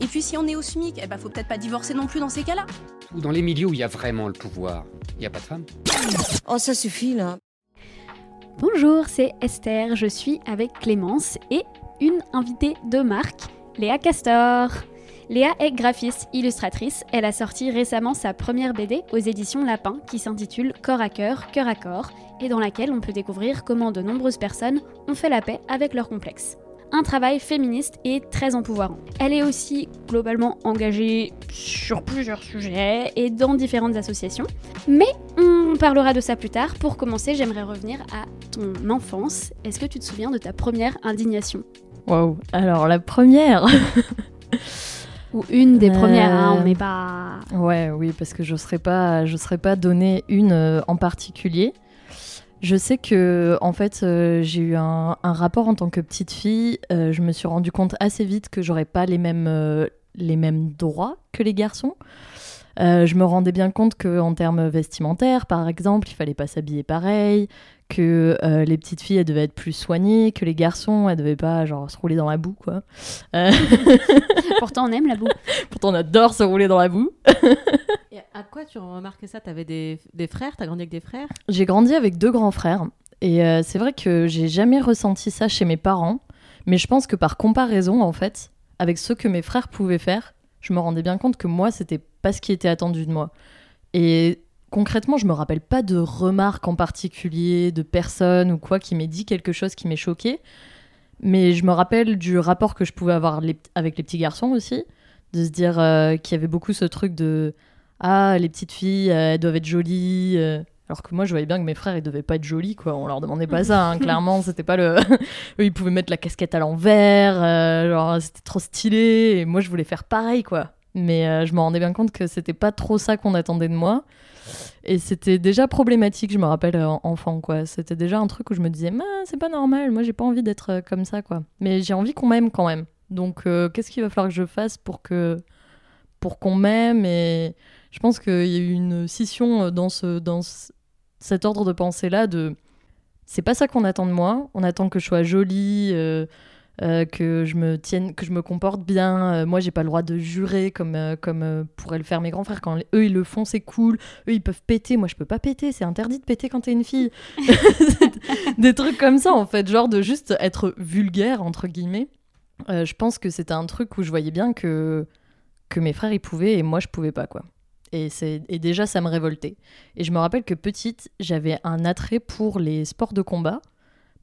Et puis si on est au SMIC, eh ben faut peut-être pas divorcer non plus dans ces cas-là. Dans les milieux où il y a vraiment le pouvoir, il n'y a pas de femmes. Oh, ça suffit là. Bonjour, c'est Esther, je suis avec Clémence et une invitée de marque, Léa Castor. Léa est graphiste, illustratrice. Elle a sorti récemment sa première BD aux éditions Lapin qui s'intitule Corps à cœur, cœur à corps et dans laquelle on peut découvrir comment de nombreuses personnes ont fait la paix avec leurs complexes. Un travail féministe et très empouvoirant. Elle est aussi globalement engagée sur plusieurs sujets et dans différentes associations. Mais on parlera de ça plus tard. Pour commencer, j'aimerais revenir à ton enfance. Est-ce que tu te souviens de ta première indignation? Waouh Alors la première Ou une des Euh, premières, hein, on n'est pas... Ouais, oui, parce que je ne serais pas, je serais pas donné une euh, en particulier. Je sais que en fait, euh, j'ai eu un, rapport en tant que petite fille. euh, je me suis rendu compte assez vite que j'aurais pas les mêmes, euh, les mêmes droits que les garçons. Je me rendais bien compte que en termes vestimentaires, par exemple, il fallait pas s'habiller pareil, que euh, les petites filles elles devaient être plus soignées, que les garçons elles devaient pas genre se rouler dans la boue quoi. Euh, Pourtant, on aime la boue. pourtant on adore se rouler dans la boue. Et à quoi tu remarquais ça? T'avais des, des frères? T'as grandi avec des frères? J'ai grandi avec deux grands frères et euh, c'est vrai que j'ai jamais ressenti ça chez mes parents, mais je pense que par comparaison en fait, avec ce que mes frères pouvaient faire, je me rendais bien compte que moi c'était pas ce qui était attendu de moi. Et concrètement, je me rappelle pas de remarques en particulier, de personnes ou quoi qui m'ait dit quelque chose qui m'ait choqué, mais je me rappelle du rapport que je pouvais avoir les- avec les petits garçons aussi, de se dire euh, qu'il y avait beaucoup ce truc de ah les petites filles euh, elles doivent être jolies euh. alors que moi je voyais bien que mes frères ils devaient pas être jolis quoi. On leur demandait pas ça hein, clairement c'était pas le eux ils pouvaient mettre la casquette à l'envers euh, genre c'était trop stylé et moi je voulais faire pareil quoi mais euh, je me rendais bien compte que c'était pas trop ça qu'on attendait de moi. Et c'était déjà problématique je me rappelle euh, enfant quoi. C'était déjà un truc où je me disais c'est pas normal moi j'ai pas envie d'être euh, comme ça quoi. Mais j'ai envie qu'on m'aime quand même. Donc qu'est-ce qu'il va falloir que je fasse pour que pour qu'on m'aime? Et je pense qu'il y a eu une scission dans, ce, dans ce- cet ordre de pensée-là de c'est pas ça qu'on attend de moi, on attend que je sois jolie, euh, que je me tienne, que je me comporte bien. Euh, moi, j'ai pas le droit de jurer comme, euh, comme euh, pourraient le faire mes grands frères. Quand eux, ils le font, c'est cool. Eux, ils peuvent péter. Moi, je peux pas péter. C'est interdit de péter quand t'es une fille. Des trucs comme ça, en fait. Genre de juste être vulgaire, entre guillemets. Je pense que c'était un truc où je voyais bien que, que mes frères, ils pouvaient et moi, je pouvais pas, quoi. Et, et déjà, ça me révoltait. Et je me rappelle que petite, j'avais un attrait pour les sports de combat.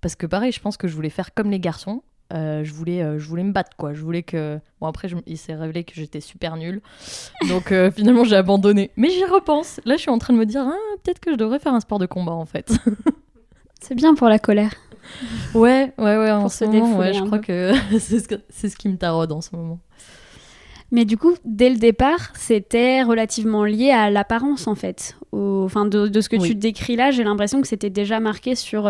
Parce que pareil, je pense que je voulais faire comme les garçons. Euh, je, voulais, euh, je voulais me battre, quoi. Je voulais que... Bon, après, je- il s'est révélé que j'étais super nulle. Donc, euh, finalement, j'ai abandonné. Mais j'y repense. Là, je suis en train de me dire, ah, peut-être que je devrais faire un sport de combat, en fait. C'est bien pour la colère. ouais, ouais, ouais. en ce moment, ouais, je crois peu. que c'est ce, ce qui me taraude en ce moment. Mais du coup, dès le départ, c'était relativement lié à l'apparence, en fait. Au- Enfin, de, de ce que Oui. tu décris là, j'ai l'impression que c'était déjà marqué sur...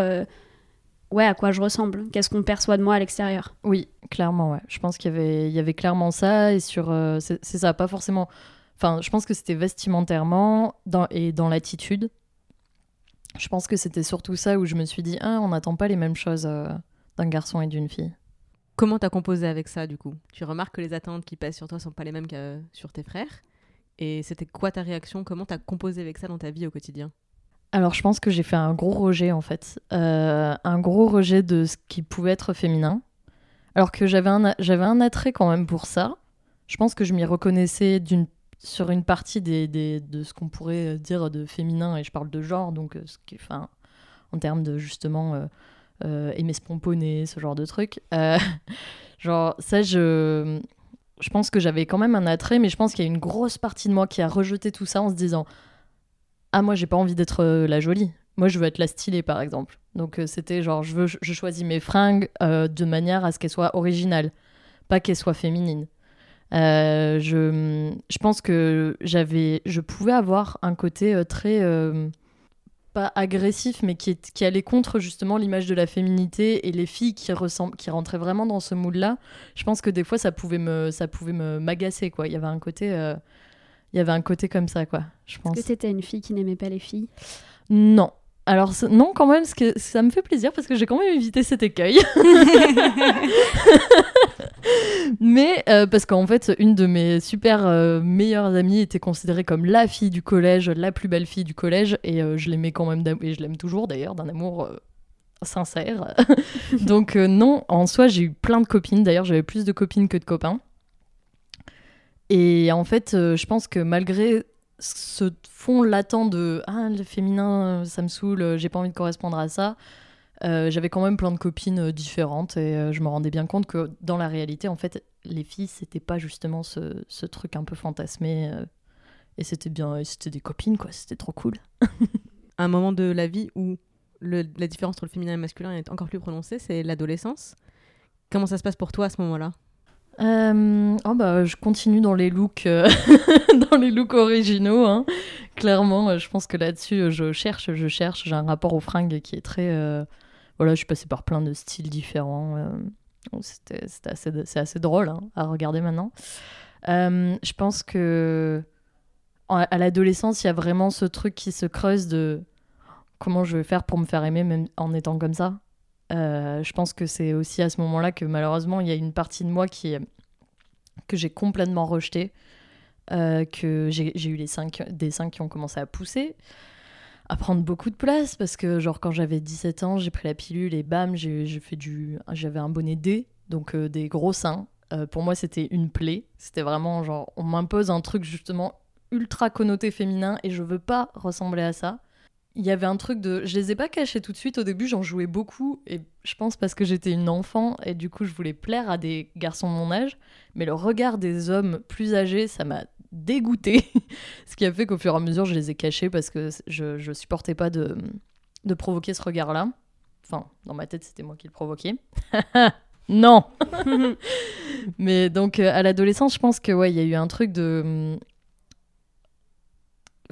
Ouais, à quoi je ressemble Qu'est-ce qu'on perçoit de moi à l'extérieur Oui, clairement, ouais. Je pense qu'il y avait, il y avait clairement ça, et sur. euh, c'est c'est ça, pas forcément. Enfin, je pense que c'était vestimentairement dans, et dans l'attitude. Je pense que c'était surtout ça où je me suis dit, ah, on n'attend pas les mêmes choses euh, d'un garçon et d'une fille. Comment t'as composé avec ça du coup? Tu remarques que les attentes qui pèsent sur toi sont pas les mêmes que sur tes frères Et c'était quoi ta réaction? Comment t'as composé avec ça dans ta vie au quotidien? Alors, je pense que j'ai fait un gros rejet, en fait. Euh, un gros rejet de ce qui pouvait être féminin. Alors que j'avais un, un attrait quand même pour ça. Je pense que je m'y reconnaissais sur une partie des, de ce qu'on pourrait dire de féminin, et je parle de genre, donc euh, ce qui, en termes de justement euh, aimer se pomponner, ce genre de truc. Genre, ça, je, je pense que j'avais quand même un attrait, mais je pense qu'il y a une grosse partie de moi qui a rejeté tout ça en se disant Ah, moi, j'ai pas envie d'être euh, la jolie. Moi, je veux être la stylée, par exemple. Donc, euh, c'était genre, je, veux, je choisis mes fringues euh, de manière à ce qu'elles soient originales, pas qu'elles soient féminines. Je, je pense que j'avais, je pouvais avoir un côté très pas agressif, mais qui, est- qui allait contre justement l'image de la féminité et les filles qui ressemblent, qui rentraient vraiment dans ce mood-là. Je pense que des fois ça pouvait me, ça pouvait me m'agacer quoi. Il y avait un côté, il y avait un côté comme ça quoi. Je pense. Est-ce que t'étais une fille qui n'aimait pas les filles? Non. Alors non quand même, parce que ça me fait plaisir parce que j'ai quand même évité cet écueil. Mais euh, parce qu'en fait, une de mes super euh, meilleures amies était considérée comme la fille du collège, la plus belle fille du collège, et euh, je l'aimais quand même, et je l'aime toujours d'ailleurs, d'un amour sincère. Donc non, en soi, j'ai eu plein de copines. D'ailleurs, j'avais plus de copines que de copains. Et en fait, euh, je pense que malgré ce fond latent de ah le féminin, euh, ça me saoule, euh, j'ai pas envie de correspondre à ça. J'avais quand même plein de copines différentes et je me rendais bien compte que dans la réalité, en fait, les filles, c'était pas justement ce, ce truc un peu fantasmé. et c'était bien, c'était des copines, quoi, c'était trop cool. un moment de la vie où la différence entre le féminin et le masculin est encore plus prononcée, c'est l'adolescence. Comment ça se passe pour toi à ce moment-là? Euh, oh bah, je continue dans les looks, euh, dans les looks originaux. hein. Clairement, euh, je pense que là-dessus, je cherche, je cherche. J'ai un rapport aux fringues qui est très. Voilà, je suis passée par plein de styles différents. C'était c'est assez drôle hein, à regarder maintenant. Je pense que à l'adolescence, il y a vraiment ce truc qui se creuse de comment je vais faire pour me faire aimer en étant comme ça. Euh, je pense que c'est aussi à ce moment-là que malheureusement il y a une partie de moi qui que j'ai complètement rejetée, euh, que j'ai eu les qui- des seins qui ont commencé à pousser, à prendre beaucoup de place parce que genre quand j'avais 17 ans, j'ai pris la pilule et bam, j'avais un bonnet D, donc euh, des gros seins. Pour moi, c'était une plaie. C'était vraiment genre on m'impose un truc justement ultra connoté féminin et je veux pas ressembler à ça il y avait un truc de. Je les ai pas cachés tout de suite. Au début, j'en jouais beaucoup. Et je pense parce que j'étais une enfant. Et du coup, je voulais plaire à des garçons de mon âge. Mais le regard des hommes plus âgés, ça m'a dégoûté. Ce qui a fait qu'au fur et à mesure, je les ai cachés parce que je, je supportais pas de, de provoquer ce regard-là. Enfin, dans ma tête, c'était moi qui le provoquais. non Mais donc, euh, à l'adolescence, je pense que ouais, il y a eu un truc de hum,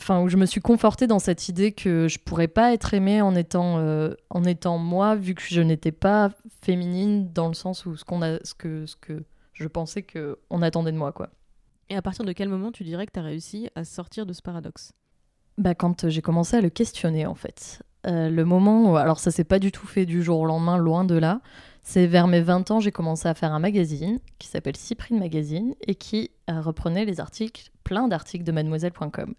enfin où je me suis confortée dans cette idée que je pourrais pas être aimée en étant euh, en étant moi vu que je n'étais pas féminine dans le sens où ce qu'on a ce que ce que je pensais que on attendait de moi quoi. Et à partir de quel moment tu dirais que tu as réussi à sortir de ce paradoxe? Bah quand j'ai commencé à le questionner en fait. Euh, le moment où alors ça s'est pas du tout fait du jour au lendemain loin de là. C'est vers mes 20 ans, j'ai commencé à faire un magazine qui s'appelle Cyprine Magazine et qui euh, reprenait les articles, plein d'articles de mademoiselle.com.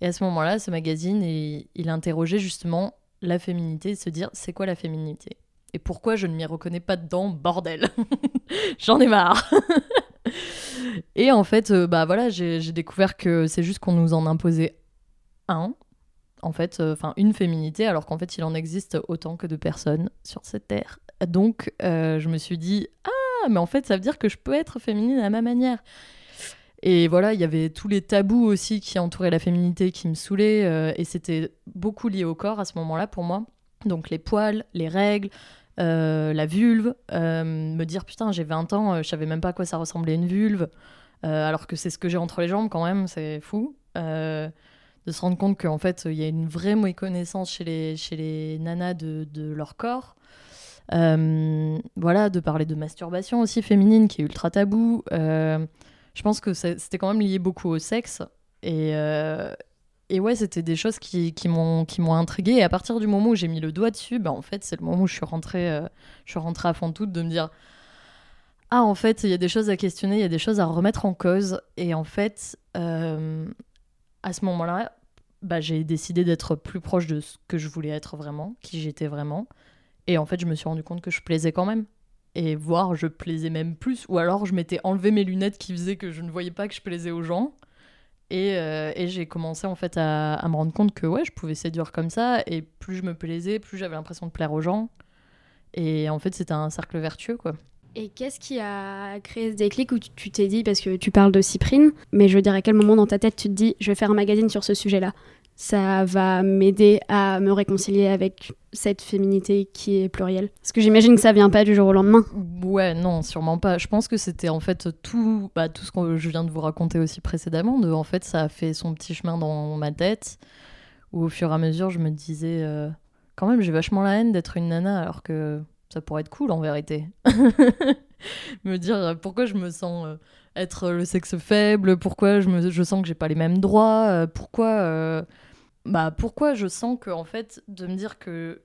Et à ce moment-là, ce magazine, il, il interrogeait justement la féminité se dire c'est quoi la féminité? Et pourquoi je ne m'y reconnais pas dedans, bordel? J'en ai marre Et en fait, euh, bah voilà, j'ai j'ai découvert que c'est juste qu'on nous en imposait un, en fait, euh, enfin une féminité, alors qu'en fait il en existe autant que de personnes sur cette terre. Donc euh, je me suis dit ah mais en fait ça veut dire que je peux être féminine à ma manière. Et voilà, il y avait tous les tabous aussi qui entouraient la féminité qui me saoulaient, euh, et c'était beaucoup lié au corps à ce moment-là pour moi. Donc les poils, les règles, euh, la vulve, euh, me dire putain j'ai 20 ans, je savais même pas à quoi ça ressemblait une vulve, alors que c'est ce que j'ai entre les jambes quand même, c'est fou. De se rendre compte qu'en fait il y a une vraie méconnaissance chez les, chez les nanas de, de leur corps. Voilà, de parler de masturbation aussi féminine qui est ultra tabou. Je pense que c'était quand même lié beaucoup au sexe. Et, euh, et ouais, c'était des choses qui, qui m'ont intriguée. Et à partir du moment où j'ai mis le doigt dessus, bah, en fait, c'est le moment où je suis rentrée, euh, je suis rentrée à fond toute de me dire Ah, en fait, il y a des choses à questionner, il y a des choses à remettre en cause. Et en fait, euh, à ce moment-là, bah, j'ai décidé d'être plus proche de ce que je voulais être vraiment, qui j'étais vraiment. Et en fait, je me suis rendu compte que je plaisais quand même. Et voir je plaisais même plus. Ou alors je m'étais enlevé mes lunettes qui faisaient que je ne voyais pas que je plaisais aux gens. Et, euh, et j'ai commencé en fait à, me rendre compte que ouais je pouvais séduire comme ça. Et plus je me plaisais plus j'avais l'impression de plaire aux gens. Et en fait c'était un cercle vertueux quoi. Et qu'est-ce qui a créé ce déclic où tu- tu t'es dit, parce que tu parles de Cyprine, mais je veux dire, à quel moment dans ta tête tu te dis, je vais faire un magazine sur ce sujet-là? Ça va m'aider à me réconcilier avec cette féminité qui est plurielle. Parce que j'imagine que ça vient pas du jour au lendemain. Ouais, non, sûrement pas. Je pense que c'était en fait tout, bah, tout ce que je viens de vous raconter aussi précédemment. De, en fait, ça a fait son petit chemin dans ma tête, où au fur et à mesure, je me disais, euh, quand même, j'ai vachement la haine d'être une nana, alors que ça pourrait être cool en vérité. me dire pourquoi je me sens euh, être le sexe faible, pourquoi je, me, je sens que j'ai pas les mêmes droits, euh, pourquoi, bah, pourquoi je sens que, en fait, de me dire que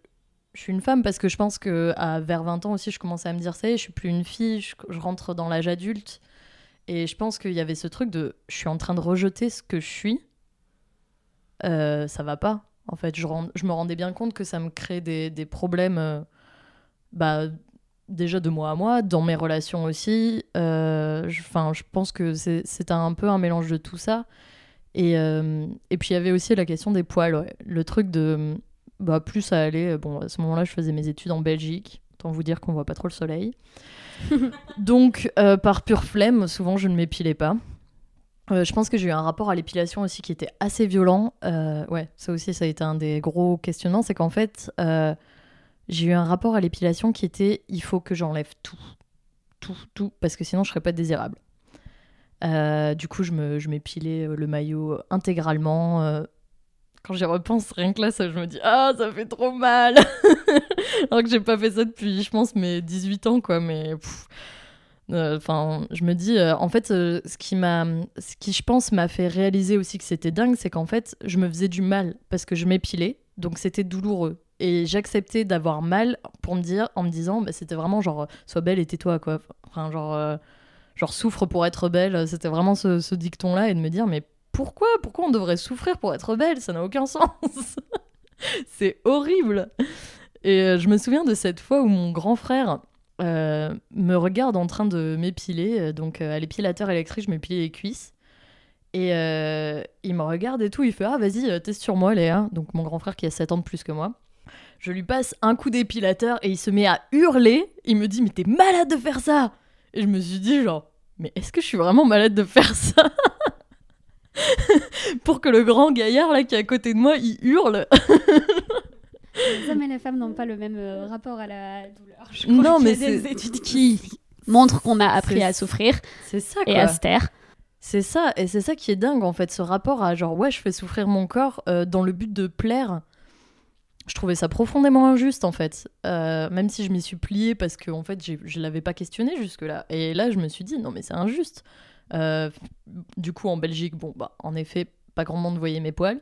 je suis une femme parce que je pense que à vers 20 ans aussi je commençais à me dire ça y est, je suis plus une fille, je, je rentre dans l'âge adulte et je pense qu'il y avait ce truc de je suis en train de rejeter ce que je suis. Euh, ça va pas. En fait, je, je me rendais bien compte que ça me crée des, des problèmes euh, bah, déjà de moi à moi, dans mes relations aussi. Euh, je- Enfin, je pense que c'est un peu un mélange de tout ça. Et, euh, et puis il y avait aussi la question des poils, ouais. le truc de bah, plus ça allait. Bon, à ce moment-là, je faisais mes études en Belgique. Autant vous dire qu'on voit pas trop le soleil. Donc, euh, par pure flemme, souvent je ne m'épilais pas. Euh, je pense que j'ai eu un rapport à l'épilation aussi qui était assez violent. Euh, ouais, ça aussi, ça a été un des gros questionnements. C'est qu'en fait, euh, j'ai eu un rapport à l'épilation qui était il faut que j'enlève tout. Tout, tout, parce que sinon je serais pas désirable. Euh, du coup, je me- je m'épilais euh, le maillot intégralement. euh, quand j'y repense, rien que là, ça, je me dis Ah, ça fait trop mal Alors que j'ai pas fait ça depuis, je pense, mes 18 ans, quoi. Mais enfin, je me dis, en fait, ce qui m'a, ce qui, je pense, m'a fait réaliser aussi que c'était dingue, c'est qu'en fait, je me faisais du mal parce que je m'épilais, donc c'était douloureux. Et j'acceptais d'avoir mal pour me dire, en me disant, bah, c'était vraiment genre, sois belle et tais-toi, quoi. Enfin, genre, genre, souffre pour être belle. C'était vraiment ce, ce dicton-là et de me dire, mais pourquoi? Pourquoi on devrait souffrir pour être belle Ça n'a aucun sens. c'est horrible. Et euh, je me souviens de cette fois où mon grand frère euh, me regarde en train de m'épiler. Euh, Donc euh, à l'épilateur électrique, je m'épilais les cuisses. Et euh, il me regarde et tout. Il fait Ah, vas-y, euh, teste sur moi, Léa. Donc mon grand frère qui a 7 ans de plus que moi. Je lui passe un coup d'épilateur et il se met à hurler. Il me dit Mais t'es malade de faire ça Et je me suis dit, genre, mais est-ce que je suis vraiment malade de faire ça Pour que le grand gaillard là qui est à côté de moi, il hurle. Les hommes et les femmes n'ont pas le même euh, rapport à la douleur. Je Non, crois mais qu'il y a des c'est- études qui montrent qu'on a appris C'est- à souffrir C'est ça, et quoi. à se taire. C'est ça, et c'est ça qui est dingue en fait, ce rapport à genre ouais, je fais souffrir mon corps euh, dans le but de plaire. Je trouvais ça profondément injuste en fait, Euh, même si je m'y suis pliée parce que en fait je l'avais pas questionné jusque là. Et là je me suis dit non mais c'est injuste. Euh, du coup en Belgique bon bah en effet pas grand monde voyait mes poils,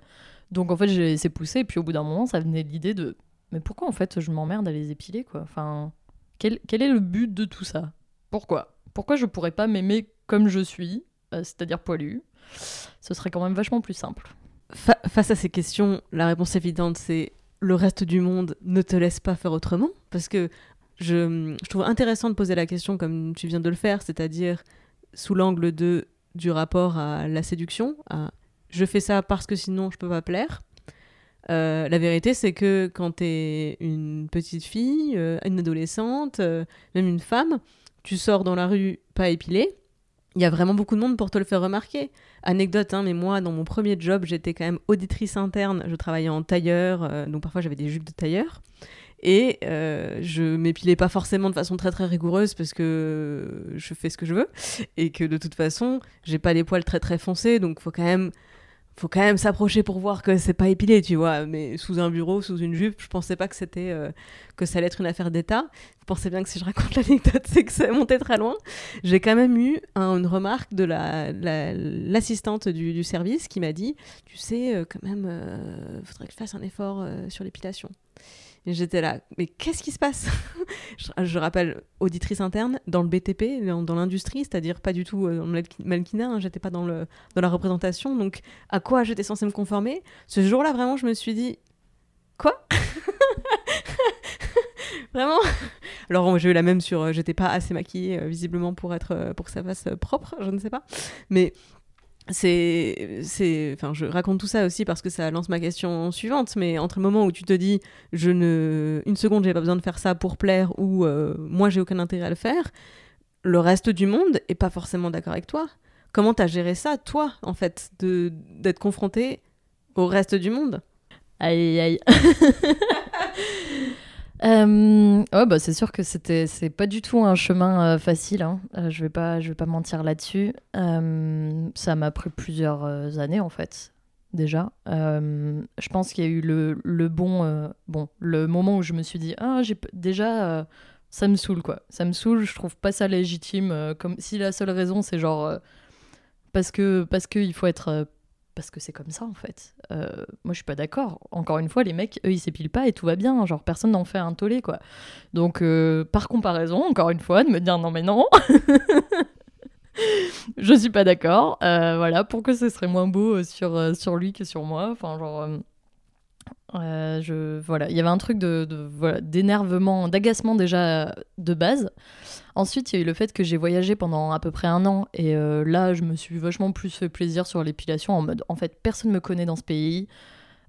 donc en fait j'ai laissé pousser. Et puis au bout d'un moment ça venait l'idée de mais pourquoi en fait je m'emmerde à les épiler quoi? Enfin quel, quel est le but de tout ça? Pourquoi? Pourquoi je pourrais pas m'aimer comme je suis euh, c'est-à-dire poilu, ce serait quand même vachement plus simple. Fa- face à ces questions, la réponse évidente, c'est le reste du monde ne te laisse pas faire autrement. Parce que je, trouve intéressant de poser la question comme tu viens de le faire, c'est-à-dire sous l'angle de du rapport à la séduction, à je fais ça parce que sinon je peux pas plaire. Euh, la vérité, c'est que quand tu es une petite fille, euh, une adolescente, euh, même une femme, tu sors dans la rue pas épilée, il y a vraiment beaucoup de monde pour te le faire remarquer. Anecdote, hein, mais moi, dans mon premier job, j'étais quand même auditrice interne. Je travaillais en tailleur, euh, donc parfois j'avais des jupes de tailleur. Et euh, je m'épilais pas forcément de façon très très rigoureuse parce que je fais ce que je veux et que de toute façon j'ai pas les poils très très foncés donc faut quand même faut quand même s'approcher pour voir que c'est pas épilé tu vois. Mais sous un bureau sous une jupe je pensais pas que c'était euh, que ça allait être une affaire d'état. Vous pensez bien que si je raconte l'anecdote c'est que ça monté très loin. J'ai quand même eu un- une remarque de la- la- l'assistante du, service qui m'a dit tu sais euh, quand même euh, faudrait que je fasse un effort sur l'épilation j'étais là, mais qu'est-ce qui se passe je, rappelle, auditrice interne dans le BTP, dans, l'industrie, c'est-à-dire pas du tout euh, dans le malqui- mannequinat, hein, j'étais pas dans, le, dans la représentation, donc à quoi j'étais censée me conformer? Ce jour-là, vraiment, je me suis dit, quoi? Vraiment? Alors j'ai eu la même sur euh, j'étais pas assez maquillée euh, visiblement pour être pour que ça fasse propre, je ne sais pas. Mais c'est c'est enfin je raconte tout ça aussi parce que ça lance ma question suivante mais entre le moment où tu te dis je ne une seconde j'ai pas besoin de faire ça pour plaire ou euh, moi j'ai aucun intérêt à le faire le reste du monde est pas forcément d'accord avec toi comment t'as géré ça toi en fait de d'être confronté au reste du monde? Aïe aïe. Ouais, bah c'est sûr que c'était c'est pas du tout un chemin euh, facile. hein. Euh, je vais pas je vais pas mentir là-dessus. Ça m'a pris plusieurs années en fait déjà. Je pense qu'il y a eu le, le bon bon le moment où je me suis dit ah j'ai déjà ça me saoule quoi. Ça me saoule. Je trouve pas ça légitime. comme si la seule raison c'est genre parce que parce que il faut être parce que c'est comme ça en fait. Euh, moi je suis pas d'accord. Encore une fois, les mecs, eux, ils s'épilent pas et tout va bien. Genre personne n'en fait un tollé quoi. Donc euh, par comparaison, encore une fois, de me dire non mais non, je suis pas d'accord. Euh, voilà, pourquoi ce serait moins beau sur, sur lui que sur moi. Enfin genre. Euh, je voilà, il y avait un truc de, voilà, d'énervement, d'agacement déjà de base. Ensuite, il y a eu le fait que j'ai voyagé pendant à peu près un an et euh, là, je me suis vachement plus fait plaisir sur l'épilation en mode en fait, personne me connaît dans ce pays.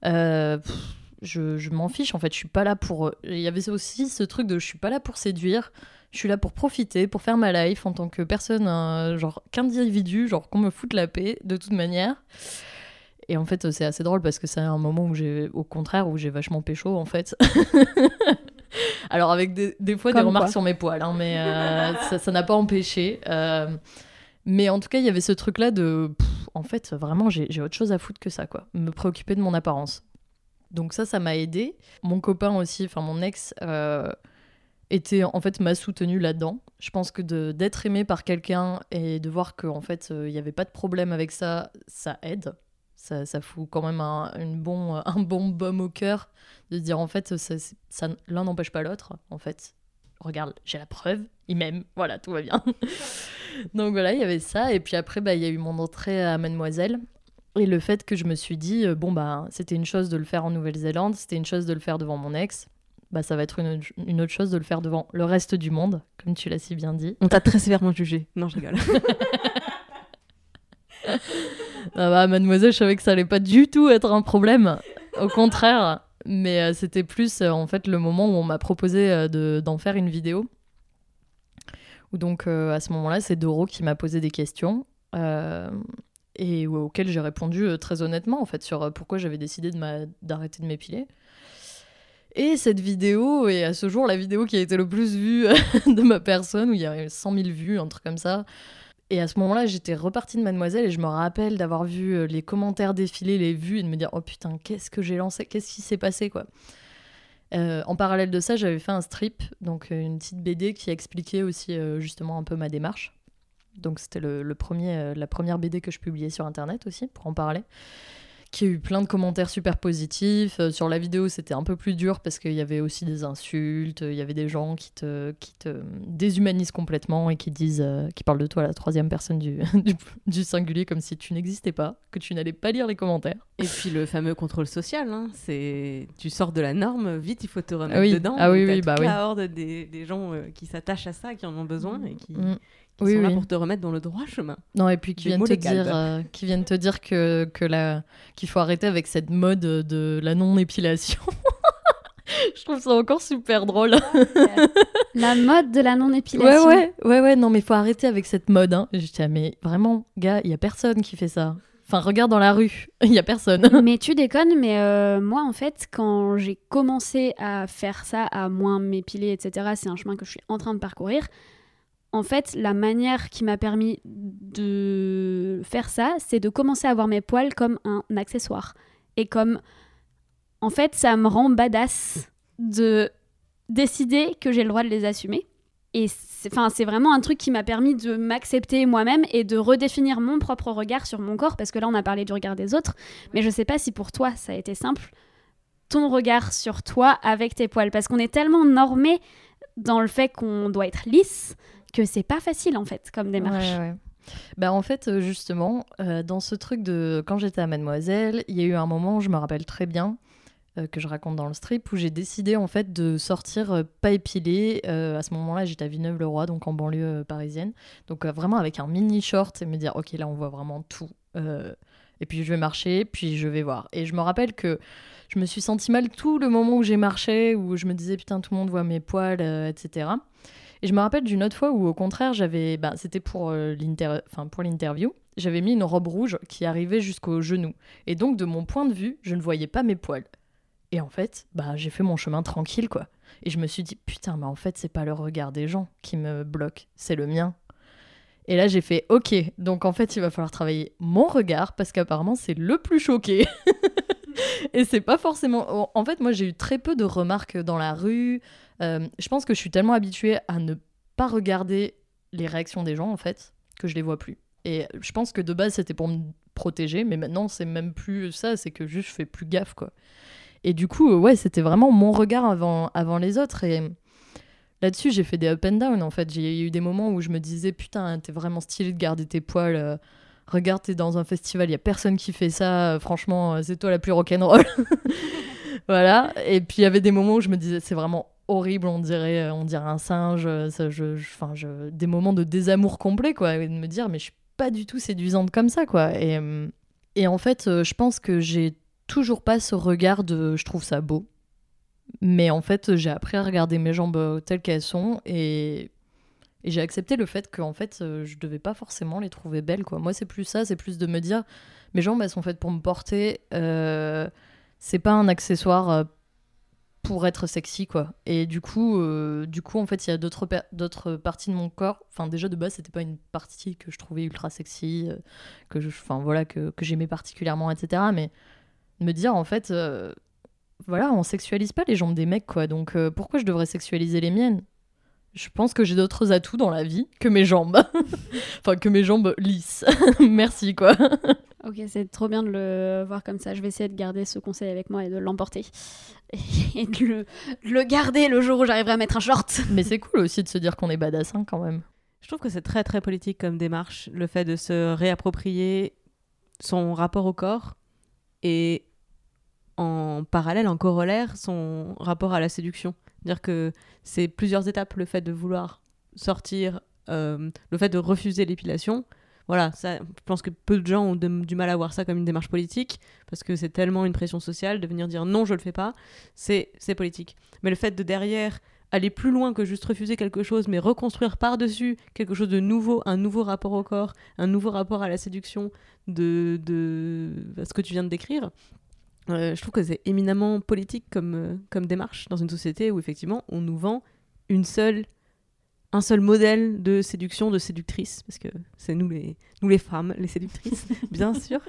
Euh, je m'en fiche en fait, je suis pas là pour. Il y avait aussi ce truc de je suis pas là pour séduire, je suis là pour profiter, pour faire ma life en tant que personne, genre qu'individu, genre qu'on me foute la paix de toute manière. Et en fait, c'est assez drôle parce que c'est un moment où j'ai, au contraire, où j'ai vachement pécho en fait. Alors avec des, des fois des remarques quoi. sur mes poils, hein, mais euh, ça n'a pas empêché. Euh, mais en tout cas, il y avait ce truc-là de, pff, en fait, vraiment, j'ai j'ai autre chose à foutre que ça, quoi. Me préoccuper de mon apparence. Donc ça, ça m'a aidé. Mon copain aussi, enfin mon ex, euh, était en fait m'a soutenu là-dedans. Je pense que d'être aimé par quelqu'un et de voir qu'en fait euh, il n'y avait pas de problème avec ça, ça aide. Ça, ça fout quand même un, une bon, un bon baume au cœur de dire en fait ça, ça- l'un n'empêche pas l'autre. En fait, regarde, j'ai la preuve, il m'aime, voilà, tout va bien. Donc voilà, il y avait ça. Et puis après, bah, il y a eu mon entrée à Mademoiselle. Et le fait que je me suis dit, euh, bon, bah, c'était une chose de le faire en Nouvelle-Zélande, c'était une chose de le faire devant mon ex. Bah, ça va être une, une autre chose de le faire devant le reste du monde, comme tu l'as si bien dit. on t'a très sévèrement jugé non je rigole Ah bah, mademoiselle, je savais que ça allait pas du tout être un problème. Au contraire. Mais euh, c'était plus, euh, en fait, le moment où on m'a proposé euh, de- d'en faire une vidéo. Où donc, à ce moment-là, c'est Doro qui m'a posé des questions. et auxquelles j'ai répondu très honnêtement, en fait, sur pourquoi j'avais décidé d'arrêter de m'épiler. Et cette vidéo est à ce jour la vidéo qui a été le plus vue de ma personne, où il y a eu 100 000 vues, un truc comme ça. Et à ce moment-là, j'étais repartie de Mademoiselle et je me rappelle d'avoir vu euh, les commentaires défiler, les vues et de me dire oh putain, qu'est-ce que j'ai lancé Qu'est-ce qui s'est passé quoi Euh, En parallèle de ça, j'avais fait un strip, donc euh, une petite BD qui expliquait aussi justement un peu ma démarche. Donc c'était le, premier, la première BD que je publiais sur internet aussi pour en parler. Qui a eu plein de commentaires super positifs. Euh, sur la vidéo, c'était un peu plus dur parce qu'il y avait aussi des insultes, il y avait des gens qui te, qui te déshumanisent complètement et qui disent, euh, qui parlent de toi à la troisième personne du, du, du singulier comme si tu n'existais pas, que tu n'allais pas lire les commentaires. et puis le fameux contrôle social hein, c'est tu sors de la norme vite il faut te remettre Ah oui. dedans Ah oui, oui, toute bah oui. la horde des, des gens euh, qui s'attachent à ça qui en ont besoin et qui, Mm. Qui Oui, sont là oui. pour te remettre dans le droit chemin Non, et puis qui viennent te dire, euh, qui viennent te dire que, que la, qu'il faut arrêter avec cette mode de la non-épilation. Je trouve ça encore super drôle. La mode de la Ouais, non-épilation. ouais, ouais, ouais, non, mais faut arrêter avec cette mode. Hein. Et Je dis, ah, mais vraiment, gars, il y a personne qui fait ça. Enfin, regarde dans la rue, il y a personne. Mais tu déconnes, mais euh, moi en fait, quand j'ai commencé à faire ça, à moins m'épiler, etc., c'est un chemin que je suis en train de parcourir. En fait, la manière qui m'a permis de faire ça, c'est de commencer à voir mes poils comme un accessoire. Et comme. En fait, ça me rend badass de décider que j'ai le droit de les assumer. Et c'est enfin, c'est vraiment un truc qui m'a permis de m'accepter moi-même et de redéfinir mon propre regard sur mon corps, parce que là, on a parlé du regard des autres, mais je sais pas si pour toi, ça a été simple, ton regard sur toi avec tes poils, parce qu'on est tellement normé dans le fait qu'on doit être lisse que c'est pas facile, en fait, comme démarche. Ouais, ouais. Bah, en fait, euh, justement, euh, dans ce truc de quand j'étais à Mademoiselle, il y a eu un moment, je me rappelle très bien, euh, que je raconte dans le strip, où j'ai décidé en fait de sortir euh, pas épilé. Euh, à ce moment-là, j'étais à Villeneuve-le-Roi, donc en banlieue parisienne. Donc vraiment avec un mini short et me dire, ok, là on voit vraiment tout. et puis je vais marcher, puis je vais voir. Et je me rappelle que je me suis senti mal tout le moment où j'ai marché, où je me disais, putain, tout le monde voit mes poils, etc. Et je me rappelle d'une autre fois où, au contraire, j'avais. Bah, C'était pour l'interview. J'avais mis une robe rouge qui arrivait jusqu'au genou. Et donc, de mon point de vue, je ne voyais pas mes poils. Et en fait, bah, j'ai fait mon chemin tranquille, quoi. Et je me suis dit, putain, mais en fait, c'est pas le regard des gens qui me bloque, c'est le mien. Et là, j'ai fait, ok, donc en fait, il va falloir travailler mon regard parce qu'apparemment, c'est le plus choqué. et c'est pas forcément. En fait, moi, j'ai eu très peu de remarques dans la rue. Euh, je pense que je suis tellement habituée à ne pas regarder les réactions des gens, en fait, que je les vois plus. Et je pense que de base, c'était pour me protéger, mais maintenant, c'est même plus ça, c'est que juste je fais plus gaffe, quoi. Et du coup, ouais, c'était vraiment mon regard avant, avant les autres. Et là-dessus, j'ai fait des up and down, en fait. J'ai eu des moments où je me disais, putain, t'es vraiment stylé de garder tes poils. Euh, regarde, t'es dans un festival, il y a personne qui fait ça. Euh, franchement, euh, c'est toi la plus rock'n'roll. voilà. Et puis, il y avait des moments où je me disais, c'est vraiment horrible, on dirait, on dirait un singe. Ça, je, je, des moments de désamour complet, quoi. Et de me dire, mais je suis pas du tout séduisante comme ça, quoi. Et, et en fait, je pense que j'ai toujours pas ce regard de je trouve ça beau. Mais en fait, j'ai appris à regarder mes jambes euh, telles qu'elles sont et, et j'ai accepté le fait qu'en fait, euh, je devais pas forcément les trouver belles. Quoi. Moi, c'est plus ça, c'est plus de me dire mes jambes, elles sont faites pour me porter. Euh, c'est pas un accessoire pour être sexy, quoi. Et du coup, du coup en fait, il y a d'autres, parties de mon corps. Enfin, déjà, de base, c'était pas une partie que je trouvais ultra sexy, que, je, voilà, que, que j'aimais particulièrement, etc. Mais me dire en fait, euh, voilà, on sexualise pas les jambes des mecs, quoi. Donc euh, pourquoi je devrais sexualiser les miennes? Je pense que j'ai d'autres atouts dans la vie que mes jambes. enfin, que mes jambes lisses. Merci, quoi. ok, c'est trop bien de le voir comme ça. Je vais essayer de garder ce conseil avec moi et de l'emporter. Et de le, le, garder le jour où j'arriverai à mettre un short. Mais c'est cool aussi de se dire qu'on est badass hein, quand même. Je trouve que c'est très très politique comme démarche, le fait de se réapproprier son rapport au corps et en parallèle, en corollaire, son rapport à la séduction. Dire que c'est plusieurs étapes, le fait de vouloir sortir, euh, le fait de refuser l'épilation. Voilà, ça, je pense que peu de gens ont du mal à voir ça comme une démarche politique, parce que c'est tellement une pression sociale de venir dire non, je le fais pas, c'est politique. Mais le fait de derrière aller plus loin que juste refuser quelque chose, mais reconstruire par-dessus quelque chose de nouveau, un nouveau rapport au corps, un nouveau rapport à la séduction de, de ce que tu viens de décrire, euh, je trouve que c'est éminemment politique comme, euh, comme démarche dans une société où effectivement on nous vend une seule, un seul modèle de séduction, de séductrice, parce que c'est nous les, nous les femmes, les séductrices, bien sûr.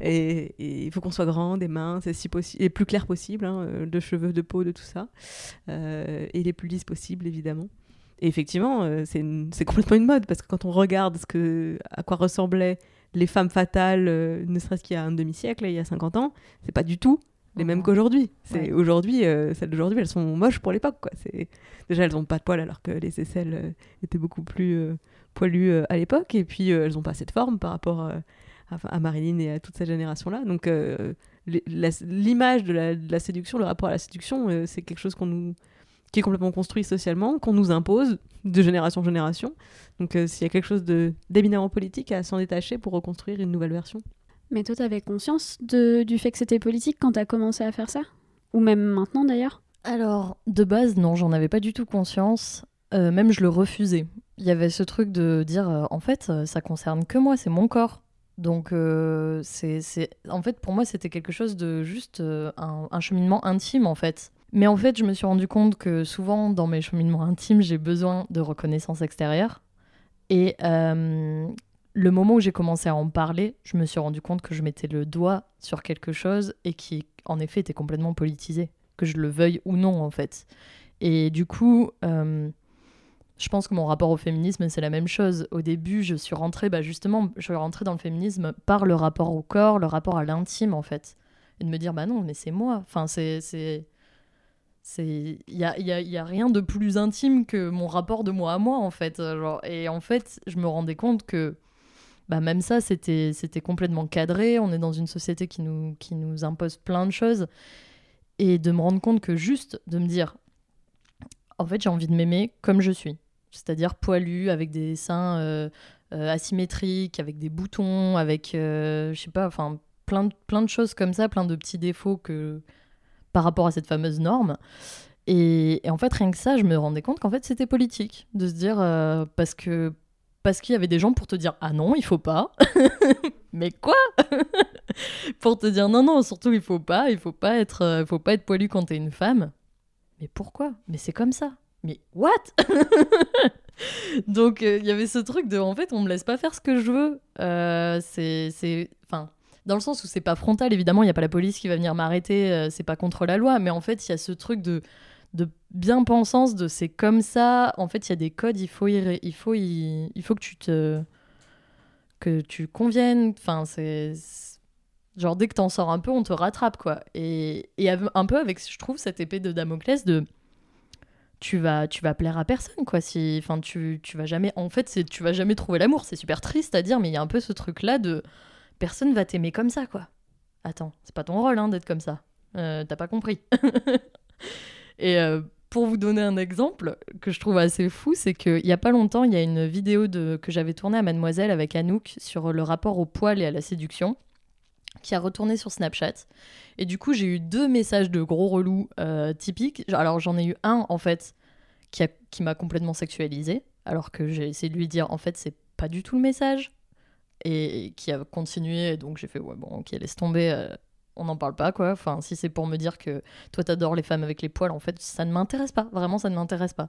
Et il faut qu'on soit grand, des mains, c'est si possible, les plus clairs possible, hein, euh, de cheveux, de peau, de tout ça, et les plus lisses possibles évidemment. Et effectivement, c'est complètement une mode, parce que quand on regarde ce que, à quoi ressemblaient les femmes fatales, euh, ne serait-ce qu'il y a un demi-siècle, il y a 50 ans, c'est pas du tout les mêmes mhm. qu'aujourd'hui. C'est aujourd'hui, euh, celles d'aujourd'hui, elles sont moches pour l'époque. Quoi. C'est déjà elles ont pas de poils alors que les aisselles euh, étaient beaucoup plus poilues à l'époque, et puis elles ont pas de forme par rapport à, à, Marilyn et à toute cette génération-là. Donc l'image de la, de la, séduction, le rapport à la séduction, c'est quelque chose qu'on nous qui est complètement construit socialement, qu'on nous impose de génération en génération. Donc euh, s'il y a quelque chose d'éminemment politique à s'en détacher pour reconstruire une nouvelle version. Mais toi, t'avais conscience de, du fait que c'était politique quand t'as commencé à faire ça? Ou même maintenant d'ailleurs? Alors, de base, non, j'en avais pas du tout conscience. Euh, même je le refusais. Il y avait ce truc de dire, euh, en fait, ça concerne que moi, c'est mon corps. Donc, c'est, en fait, pour moi, c'était quelque chose de juste un, un, cheminement intime, en fait. Mais en fait, je me suis rendu compte que souvent, dans mes cheminements intimes, j'ai besoin de reconnaissance extérieure. Et euh, le moment où j'ai commencé à en parler, je me suis rendu compte que je mettais le doigt sur quelque chose et qui, en effet, était complètement politisé, que je le veuille ou non, en fait. Et du coup, euh, je pense que mon rapport au féminisme, c'est la même chose. Au début, je suis rentrée, bah justement, je suis rentrée dans le féminisme par le rapport au corps, le rapport à l'intime, en fait. Et de me dire, bah non, mais c'est moi. Enfin, c'est c'est il y a, y, a, y a, rien de plus intime que mon rapport de moi à moi en fait genre et en fait je me rendais compte que bah même ça c'était c'était complètement cadré on est dans une société qui nous qui nous impose plein de choses et de me rendre compte que juste de me dire, en fait, j'ai envie de m'aimer comme je suis. C'est-à-dire poilu, avec des seins euh, euh, asymétriques, avec des boutons, avec, euh, je sais pas, enfin, plein de, plein de choses comme ça, plein de petits défauts que par rapport à cette fameuse norme. Et, en fait, rien que ça, je me rendais compte qu'en fait, c'était politique. De se dire, euh, parce que parce qu'il y avait des gens pour te dire ah non, il faut pas. Mais quoi? Pour te dire non non, surtout il faut pas, il faut pas être euh, faut pas être poilu quand t'es une femme. Mais pourquoi? Mais c'est comme ça. Mais what? Donc euh, il y avait ce truc de en fait, on me laisse pas faire ce que je veux. Euh, c'est c'est enfin dans le sens où c'est pas frontal évidemment, il y a pas la police qui va venir m'arrêter, euh, c'est pas contre la loi, mais en fait, il y a ce truc de de bien-pensance de c'est comme ça. En fait, il y a des codes, il faut y il faut il faut que tu te que tu conviennes. Enfin, c'est genre dès que t'en sors un peu, on te rattrape quoi. Et, et un peu avec, je trouve, cette épée de Damoclès de tu vas tu vas plaire à personne quoi. Si, enfin, tu tu vas jamais. En fait, c'est tu vas jamais trouver l'amour. C'est super triste à dire, mais il y a un peu ce truc là de personne va t'aimer comme ça quoi. Attends, c'est pas ton rôle hein, d'être comme ça. Euh, T'as pas compris. Et euh, pour vous donner un exemple que je trouve assez fou, c'est qu'il y a pas longtemps, il y a une vidéo de, que j'avais tournée à Mademoiselle avec Anouk sur le rapport au poil et à la séduction qui a retourné sur Snapchat. Et du coup, j'ai eu deux messages de gros relous euh, typiques. Alors, j'en ai eu un, en fait, qui, m'a complètement sexualisé, alors que j'ai essayé de lui dire, en fait, c'est pas du tout le message. Et, et qui a continué, donc j'ai fait, ouais, bon, ok, laisse tomber, euh, on n'en parle pas, quoi. Enfin, si c'est pour me dire que toi, t'adores les femmes avec les poils, en fait, ça ne m'intéresse pas. Vraiment, ça ne m'intéresse pas.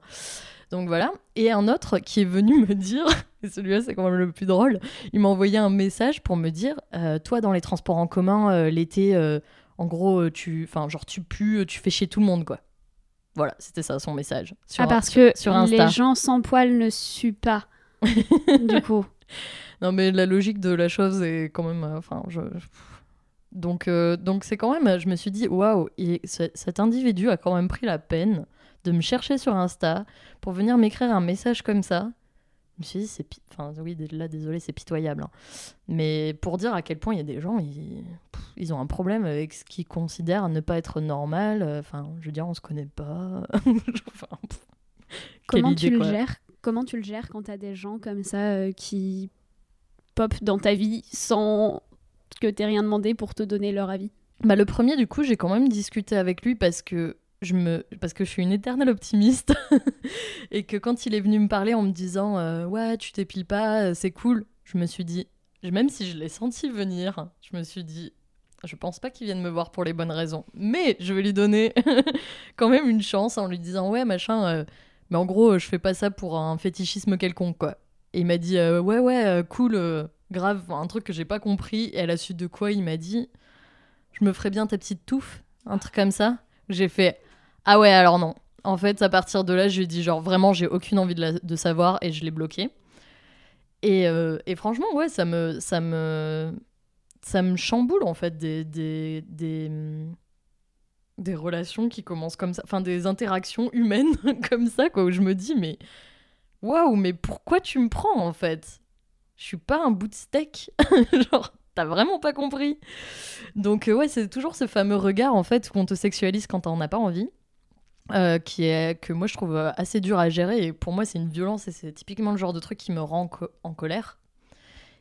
Donc voilà. Et un autre qui est venu me dire, et celui-là, c'est quand même le plus drôle, il m'a envoyé un message pour me dire euh, Toi, dans les transports en commun, euh, l'été, en gros, tu, enfin, genre, tu pues, tu fais chier tout le monde, quoi. Voilà, c'était ça son message. Sur, ah, parce sur- que sur Insta. les gens sans poils ne suent pas. du coup. Non, mais la logique de la chose est quand même. euh, Enfin, je. Donc, euh, donc c'est quand même. Je me suis dit, waouh, et ce- cet individu a quand même pris la peine de me chercher sur Insta pour venir m'écrire un message comme ça. Je me suis dit, c'est. Enfin, oui, là, désolé, c'est pitoyable. hein. Mais pour dire à quel point il y a des gens, ils, pff, ils ont un problème avec ce qu'ils considèrent ne pas être normal. euh, Enfin, je veux dire, on se connaît pas. Enfin, pff, quelle Comment idée, tu le quoi. gères Comment tu le gères quand t'as des gens comme ça euh, qui pop dans ta vie sans que t'aies rien demandé pour te donner leur avis? Bah, le premier, du coup, j'ai quand même discuté avec lui parce que je me parce que je suis une éternelle optimiste et que quand il est venu me parler en me disant euh, ouais tu t'épiles pas euh, c'est cool je me suis dit même si je l'ai senti venir je me suis dit je pense pas qu'il vienne me voir pour les bonnes raisons mais je vais lui donner quand même une chance en lui disant ouais machin euh, mais en gros je fais pas ça pour un fétichisme quelconque quoi et il m'a dit euh, ouais ouais euh, cool euh, grave un truc que j'ai pas compris. Et à la suite de quoi il m'a dit je me ferais bien ta petite touffe un truc comme ça. J'ai fait ah ouais alors non. En fait à partir de là je lui ai dit genre vraiment j'ai aucune envie de, la- de savoir et je l'ai bloqué. Et, et franchement ouais ça me ça me ça me chamboule en fait des des, des, des relations qui commencent comme ça enfin des interactions humaines comme ça quoi où je me dis mais waouh mais pourquoi tu me prends en fait? Je suis pas un bout de steak. Genre t'as vraiment pas compris. Donc euh, ouais c'est toujours ce fameux regard en fait qu'on te sexualise quand t'en as pas envie euh, qui est que moi je trouve euh, assez dur à gérer. Et pour moi c'est une violence et c'est typiquement le genre de truc qui me rend en, co- en colère.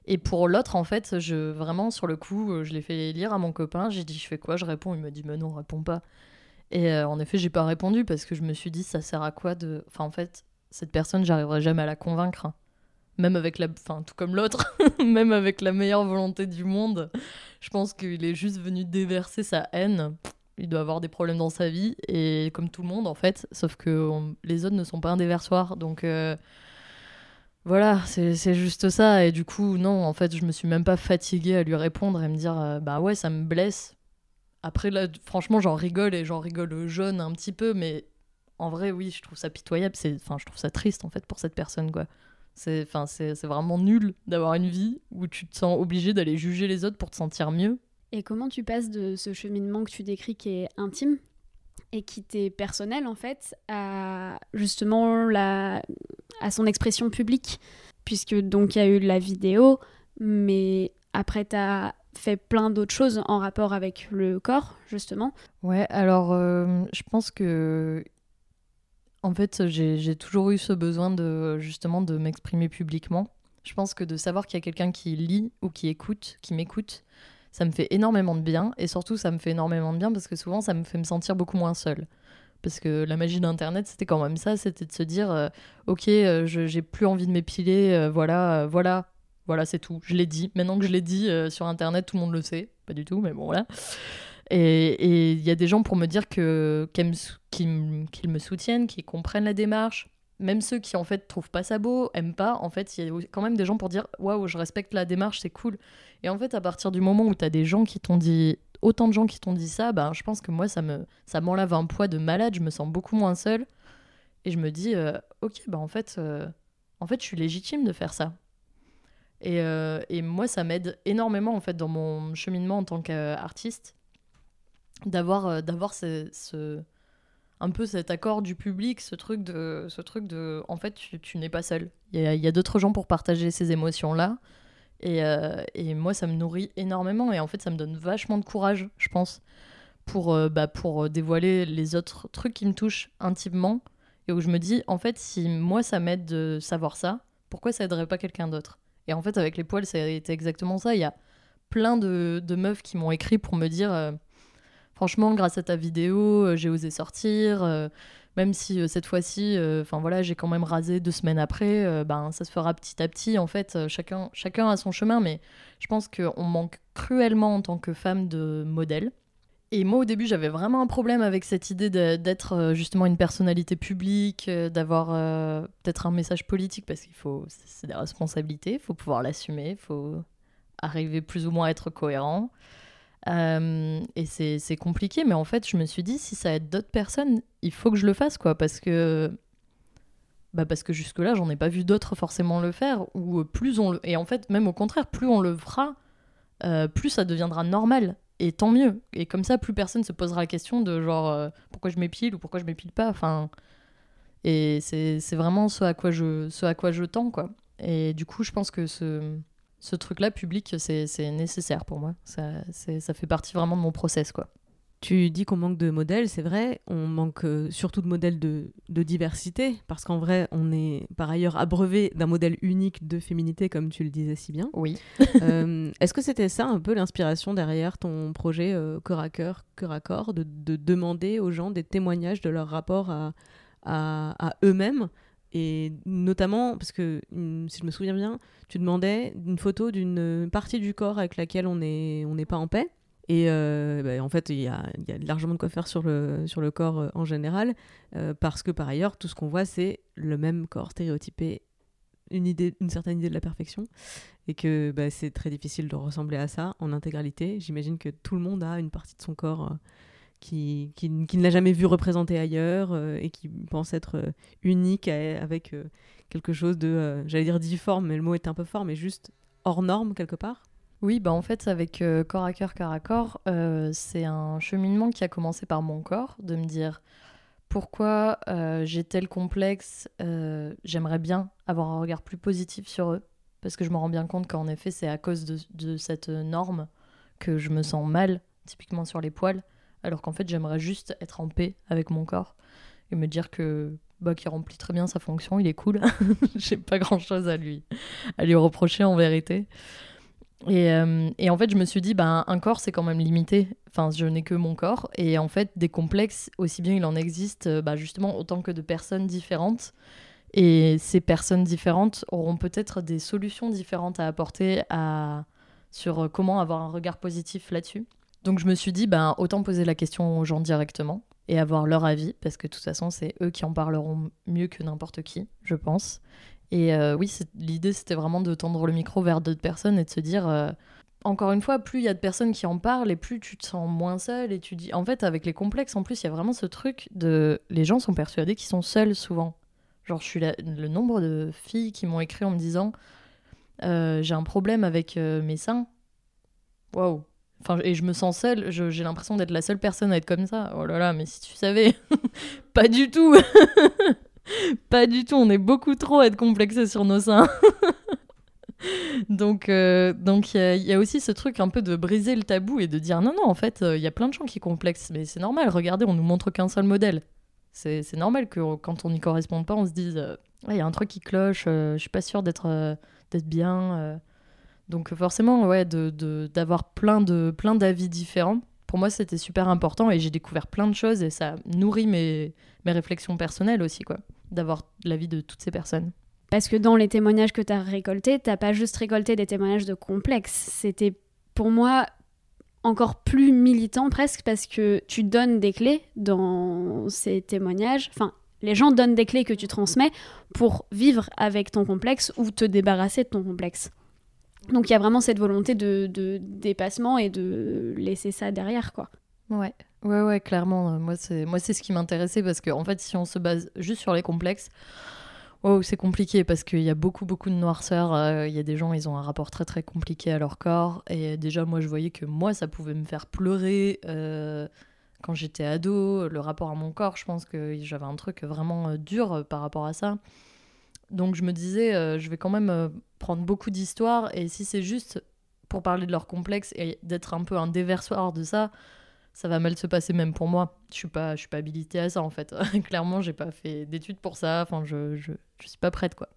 Et pour l'autre en fait je vraiment sur le coup je l'ai fait lire à mon copain. J'ai dit je fais quoi? Je réponds. Il m'a dit mais non réponds pas. Et en effet j'ai pas répondu parce que je me suis dit ça sert à quoi de enfin en fait cette personne j'arriverai jamais à la convaincre même avec la enfin tout comme l'autre même avec la meilleure volonté du monde je pense qu'il est juste venu déverser sa haine. Il doit avoir des problèmes dans sa vie et comme tout le monde en fait sauf que les autres ne sont pas un déversoir. Donc euh, voilà c'est juste ça. Et du coup non en fait je me suis même pas fatiguée à lui répondre et me dire euh, bah ouais ça me blesse. Après là franchement j'en rigole et j'en rigole jaune un petit peu mais en vrai oui je trouve ça pitoyable c'est enfin je trouve ça triste en fait pour cette personne quoi. C'est enfin c'est c'est vraiment nul d'avoir une vie où tu te sens obligé d'aller juger les autres pour te sentir mieux. Et comment tu passes de ce cheminement que tu décris qui est intime et qui t'est personnel en fait à justement la à son expression publique? Puisque donc il y a eu la vidéo mais après t'as fait plein d'autres choses en rapport avec le corps, justement. Ouais, alors euh, je pense que en fait j'ai toujours eu ce besoin de justement de m'exprimer publiquement. Je pense que de savoir qu'il y a quelqu'un qui lit ou qui écoute, qui m'écoute, ça me fait énormément de bien et surtout ça me fait énormément de bien parce que souvent ça me fait me sentir beaucoup moins seule. Parce que la magie d'Internet, c'était quand même ça, c'était de se dire, euh, ok, euh, j'ai plus envie de m'épiler, euh, voilà, voilà, voilà, c'est tout. Je l'ai dit. Maintenant que je l'ai dit sur Internet, tout le monde le sait. Pas du tout, mais bon, voilà. Et il y a des gens pour me dire qu'ils me soutiennent, qu'ils comprennent la démarche. Même ceux qui en fait trouvent pas ça beau, aiment pas, en fait, il y a quand même des gens pour dire waouh, je respecte la démarche, c'est cool. Et en fait, à partir du moment où tu as des gens qui t'ont dit autant de gens qui t'ont dit ça, ben, je pense que moi, ça me ça m'enlève un poids de malade, je me sens beaucoup moins seule. Et je me dis, euh, ok, bah en fait, euh, en fait, je suis légitime de faire ça. Et, euh, et moi, ça m'aide énormément en fait dans mon cheminement en tant qu'artiste d'avoir d'avoir ce, ce, un peu cet accord du public, ce truc de ce truc de en fait tu, n'es pas seul. Il y a, d'autres gens pour partager ces émotions là. Et, et, moi, ça me nourrit énormément et en fait, ça me donne vachement de courage, je pense, pour, bah, pour dévoiler les autres trucs qui me touchent intimement et où je me dis, en fait, si moi, ça m'aide de savoir ça, pourquoi ça aiderait pas quelqu'un d'autre? Et en fait, avec les poils, ça a été exactement ça. Il y a plein de, de meufs qui m'ont écrit pour me dire, euh, franchement, grâce à ta vidéo, euh, j'ai osé sortir. Euh, même si cette fois-ci, enfin voilà, j'ai quand même rasé deux semaines après, ben ça se fera petit à petit. En fait, chacun, chacun a son chemin, mais je pense qu'on manque cruellement en tant que femme de modèle. Et moi, au début, j'avais vraiment un problème avec cette idée d'être euh, justement une personnalité publique, euh, d'avoir euh, peut-être un message politique, parce qu'il faut, c'est des responsabilités, il faut pouvoir l'assumer, il faut arriver plus ou moins à être cohérent. Et c'est compliqué, mais en fait, je me suis dit, si ça aide d'autres personnes, il faut que je le fasse, quoi, parce que bah parce que jusque-là, j'en ai pas vu d'autres forcément le faire, ou plus on le... Et en fait, même au contraire, plus on le fera, plus ça deviendra normal et tant mieux. Et comme ça, plus personne se posera la question de genre euh, pourquoi je m'épile ou pourquoi je m'épile pas. Enfin, et c'est vraiment ce à quoi je ce à quoi je tends quoi. Et du coup, je pense que ce ce truc-là public, c'est nécessaire pour moi. Ça, ça fait partie vraiment de mon process quoi. Tu dis qu'on manque de modèles, c'est vrai, on manque euh, surtout de modèles de, diversité, parce qu'en vrai, on est par ailleurs abreuvé d'un modèle unique de féminité, comme tu le disais si bien. Oui. Euh, est-ce que c'était ça un peu l'inspiration derrière ton projet euh, Cœur à Cœur, Cœur à Corps, de, demander aux gens des témoignages de leur rapport à, à, eux-mêmes? Et notamment, parce que hum, si je me souviens bien, tu demandais une photo d'une partie du corps avec laquelle on n'est on pas en paix. Et euh, bah, en fait, il y a, y a, largement de quoi faire sur le, sur le corps euh, en général, euh, parce que par ailleurs, tout ce qu'on voit, c'est le même corps stéréotypé, une, idée, une certaine idée de la perfection, et que bah, c'est très difficile de ressembler à ça en intégralité. J'imagine que tout le monde a une partie de son corps qui, qui, ne l'a jamais vu représenté ailleurs et qui pense être unique avec quelque chose de, j'allais dire difforme, mais le mot est un peu fort, mais juste hors norme quelque part. Oui, bah en fait, avec euh, corps à cœur, cœur à corps, euh, c'est un cheminement qui a commencé par mon corps, de me dire pourquoi euh, j'ai tel complexe, j'aimerais bien avoir un regard plus positif sur eux, parce que je me rends bien compte qu'en effet, c'est à cause de, cette norme que je me sens mal, typiquement sur les poils, alors qu'en fait, j'aimerais juste être en paix avec mon corps et me dire que bah, qu'il remplit très bien sa fonction, il est cool, j'ai pas grand chose à lui, à lui reprocher en vérité. Et, euh, et, en fait, je me suis dit, ben, un corps, c'est quand même limité. Enfin, je n'ai que mon corps. Et en fait, des complexes, aussi bien il en existe, euh, bah, justement, autant que de personnes différentes. Et ces personnes différentes auront peut-être des solutions différentes à apporter sur comment avoir un regard positif là-dessus. Donc, je me suis dit, ben, autant poser la question aux gens directement et avoir leur avis, parce que de toute façon, c'est eux qui en parleront mieux que n'importe qui, je pense. Et euh, oui, l'idée, c'était vraiment de tendre le micro vers d'autres personnes et de se dire, euh, encore une fois, plus il y a de personnes qui en parlent et plus tu te sens moins seul. Et tu en fait, avec les complexes, en plus, il y a vraiment ce truc de. Les gens sont persuadés qu'ils sont seuls souvent. Genre, je suis le nombre de filles qui m'ont écrit en me disant, euh, j'ai un problème avec mes seins. Waouh! Enfin, et je me sens seule, j'ai l'impression d'être la seule personne à être comme ça. Oh là là, mais si tu savais, pas du tout. Pas du tout, on est beaucoup trop à être complexé sur nos seins. donc, euh, donc il y, a- aussi ce truc un peu de briser le tabou et de dire non, non, en fait, euh, il y a plein de gens qui complexent, mais c'est normal. Regardez, on nous montre qu'un seul modèle. C'est normal que quand on n'y correspond pas, on se dise euh, il y a un truc qui cloche, euh, je suis pas sûre d'être d'être bien. Donc forcément, ouais, de- de- d'avoir plein de plein d'avis différents. Pour moi, c'était super important et j'ai découvert plein de choses et ça nourrit mes, mes réflexions personnelles aussi, quoi. D'avoir l'avis de toutes ces personnes. Parce que dans les témoignages que tu as récoltés, t'as pas juste récolté des témoignages de complexes. C'était pour moi encore plus militant presque parce que tu donnes des clés dans ces témoignages. Enfin, les gens donnent des clés que tu transmets pour vivre avec ton complexe ou te débarrasser de ton complexe. Donc il y a vraiment cette volonté de, dépassement et de laisser ça derrière, quoi. Ouais, ouais, ouais, clairement. euh, Moi, c'est moi, c'est ce qui m'intéressait parce que, en fait, si on se base juste sur les complexes, c'est compliqué parce qu'il y a beaucoup, beaucoup de noirceur. euh, Il y a des gens, ils ont un rapport très, très compliqué à leur corps. Et déjà, moi, je voyais que moi, ça pouvait me faire pleurer euh, quand j'étais ado. Le rapport à mon corps, je pense que j'avais un truc vraiment dur par rapport à ça. Donc, je me disais, euh, je vais quand même euh, prendre beaucoup d'histoires. Et si c'est juste pour parler de leurs complexes et d'être un peu un déversoir de ça, ça va mal se passer même pour moi. Je suis pas, je suis pas habilitée à ça en fait. Clairement, j'ai pas fait d'études pour ça. Enfin, je, je, je suis pas prête quoi.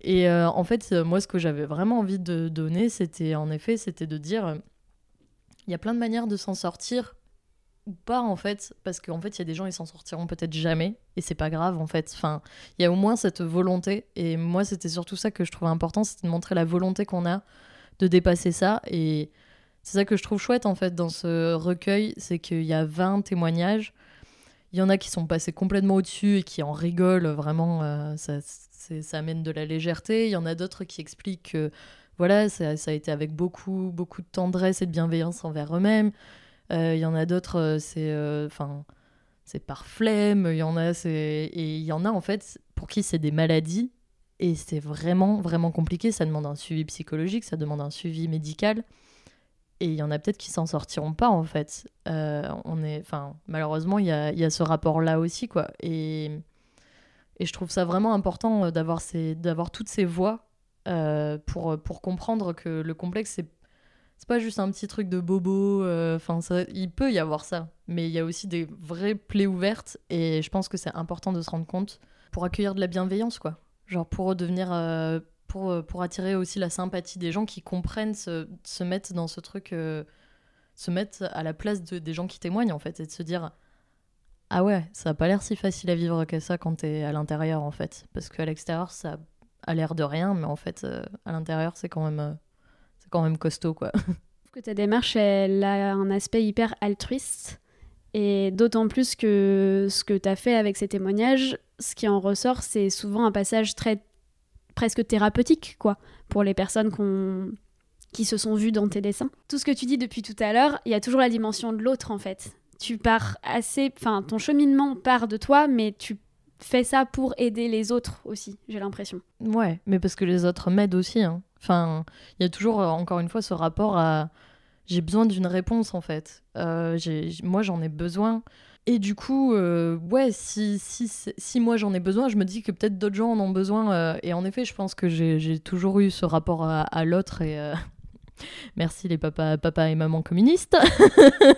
Et euh, en fait, moi, ce que j'avais vraiment envie de donner, c'était en effet, c'était de dire, il y a plein de manières de s'en sortir ou pas en fait, parce qu'en fait, il y a des gens ils s'en sortiront peut-être jamais et c'est pas grave en fait. Enfin, il y a au moins cette volonté et moi, c'était surtout ça que je trouvais important, c'était de montrer la volonté qu'on a de dépasser ça et c'est ça que je trouve chouette en fait dans ce recueil, c'est qu'il y a 20 témoignages. Il y en a qui sont passés complètement au-dessus et qui en rigolent vraiment, euh, ça, ça amène de la légèreté. Il y en a d'autres qui expliquent que voilà, ça, ça a été avec beaucoup, beaucoup de tendresse et de bienveillance envers eux-mêmes. Euh, il y en a d'autres, euh, c'est euh, enfin, c'est par flemme. Il y en a, c'est et il y en a en fait pour qui c'est des maladies et c'est vraiment, vraiment compliqué. Ça demande un suivi psychologique, ça demande un suivi médical. Et il y en a peut-être qui s'en sortiront pas, en fait. On est, enfin, malheureusement, il y a, y a ce rapport-là aussi, quoi. Et, et je trouve ça vraiment important d'avoir ces, d'avoir toutes ces voix pour, pour comprendre que le complexe, c'est c'est pas juste un petit truc de bobo. euh, Enfin, il peut y avoir ça, mais il y a aussi des vraies plaies ouvertes. Et je pense que c'est important de se rendre compte pour accueillir de la bienveillance, quoi. Genre pour devenir, euh, pour, euh, pour attirer aussi la sympathie des gens qui comprennent se, se mettre dans ce truc, se mettre à la place de, des gens qui témoignent en fait, et de se dire ah ouais, ça a pas l'air si facile à vivre que ça quand t'es à l'intérieur en fait, parce qu'à l'extérieur ça a l'air de rien, mais en fait à l'intérieur c'est quand même quand même costaud quoi. Je trouve que ta démarche, elle a un aspect hyper altruiste. Et d'autant plus que ce que tu as fait avec ces témoignages, ce qui en ressort, c'est souvent un passage très presque thérapeutique, quoi, pour les personnes qu'on- qui se sont vues dans tes dessins. Tout ce que tu dis depuis tout à l'heure, il y a toujours la dimension de l'autre, en fait. Tu pars assez... Enfin, ton cheminement part de toi, mais tu fais ça pour aider les autres aussi, j'ai l'impression. Ouais, mais parce que les autres m'aident aussi. hein. Enfin, il y a toujours, euh, encore une fois, ce rapport à j'ai besoin d'une réponse en fait. Euh, moi, j'en ai besoin. Et du coup, euh, ouais, si, si, si moi j'en ai besoin, je me dis que peut-être d'autres gens en ont besoin. et en effet, je pense que j'ai toujours eu ce rapport à, l'autre. Et merci les papas, papa et maman communistes.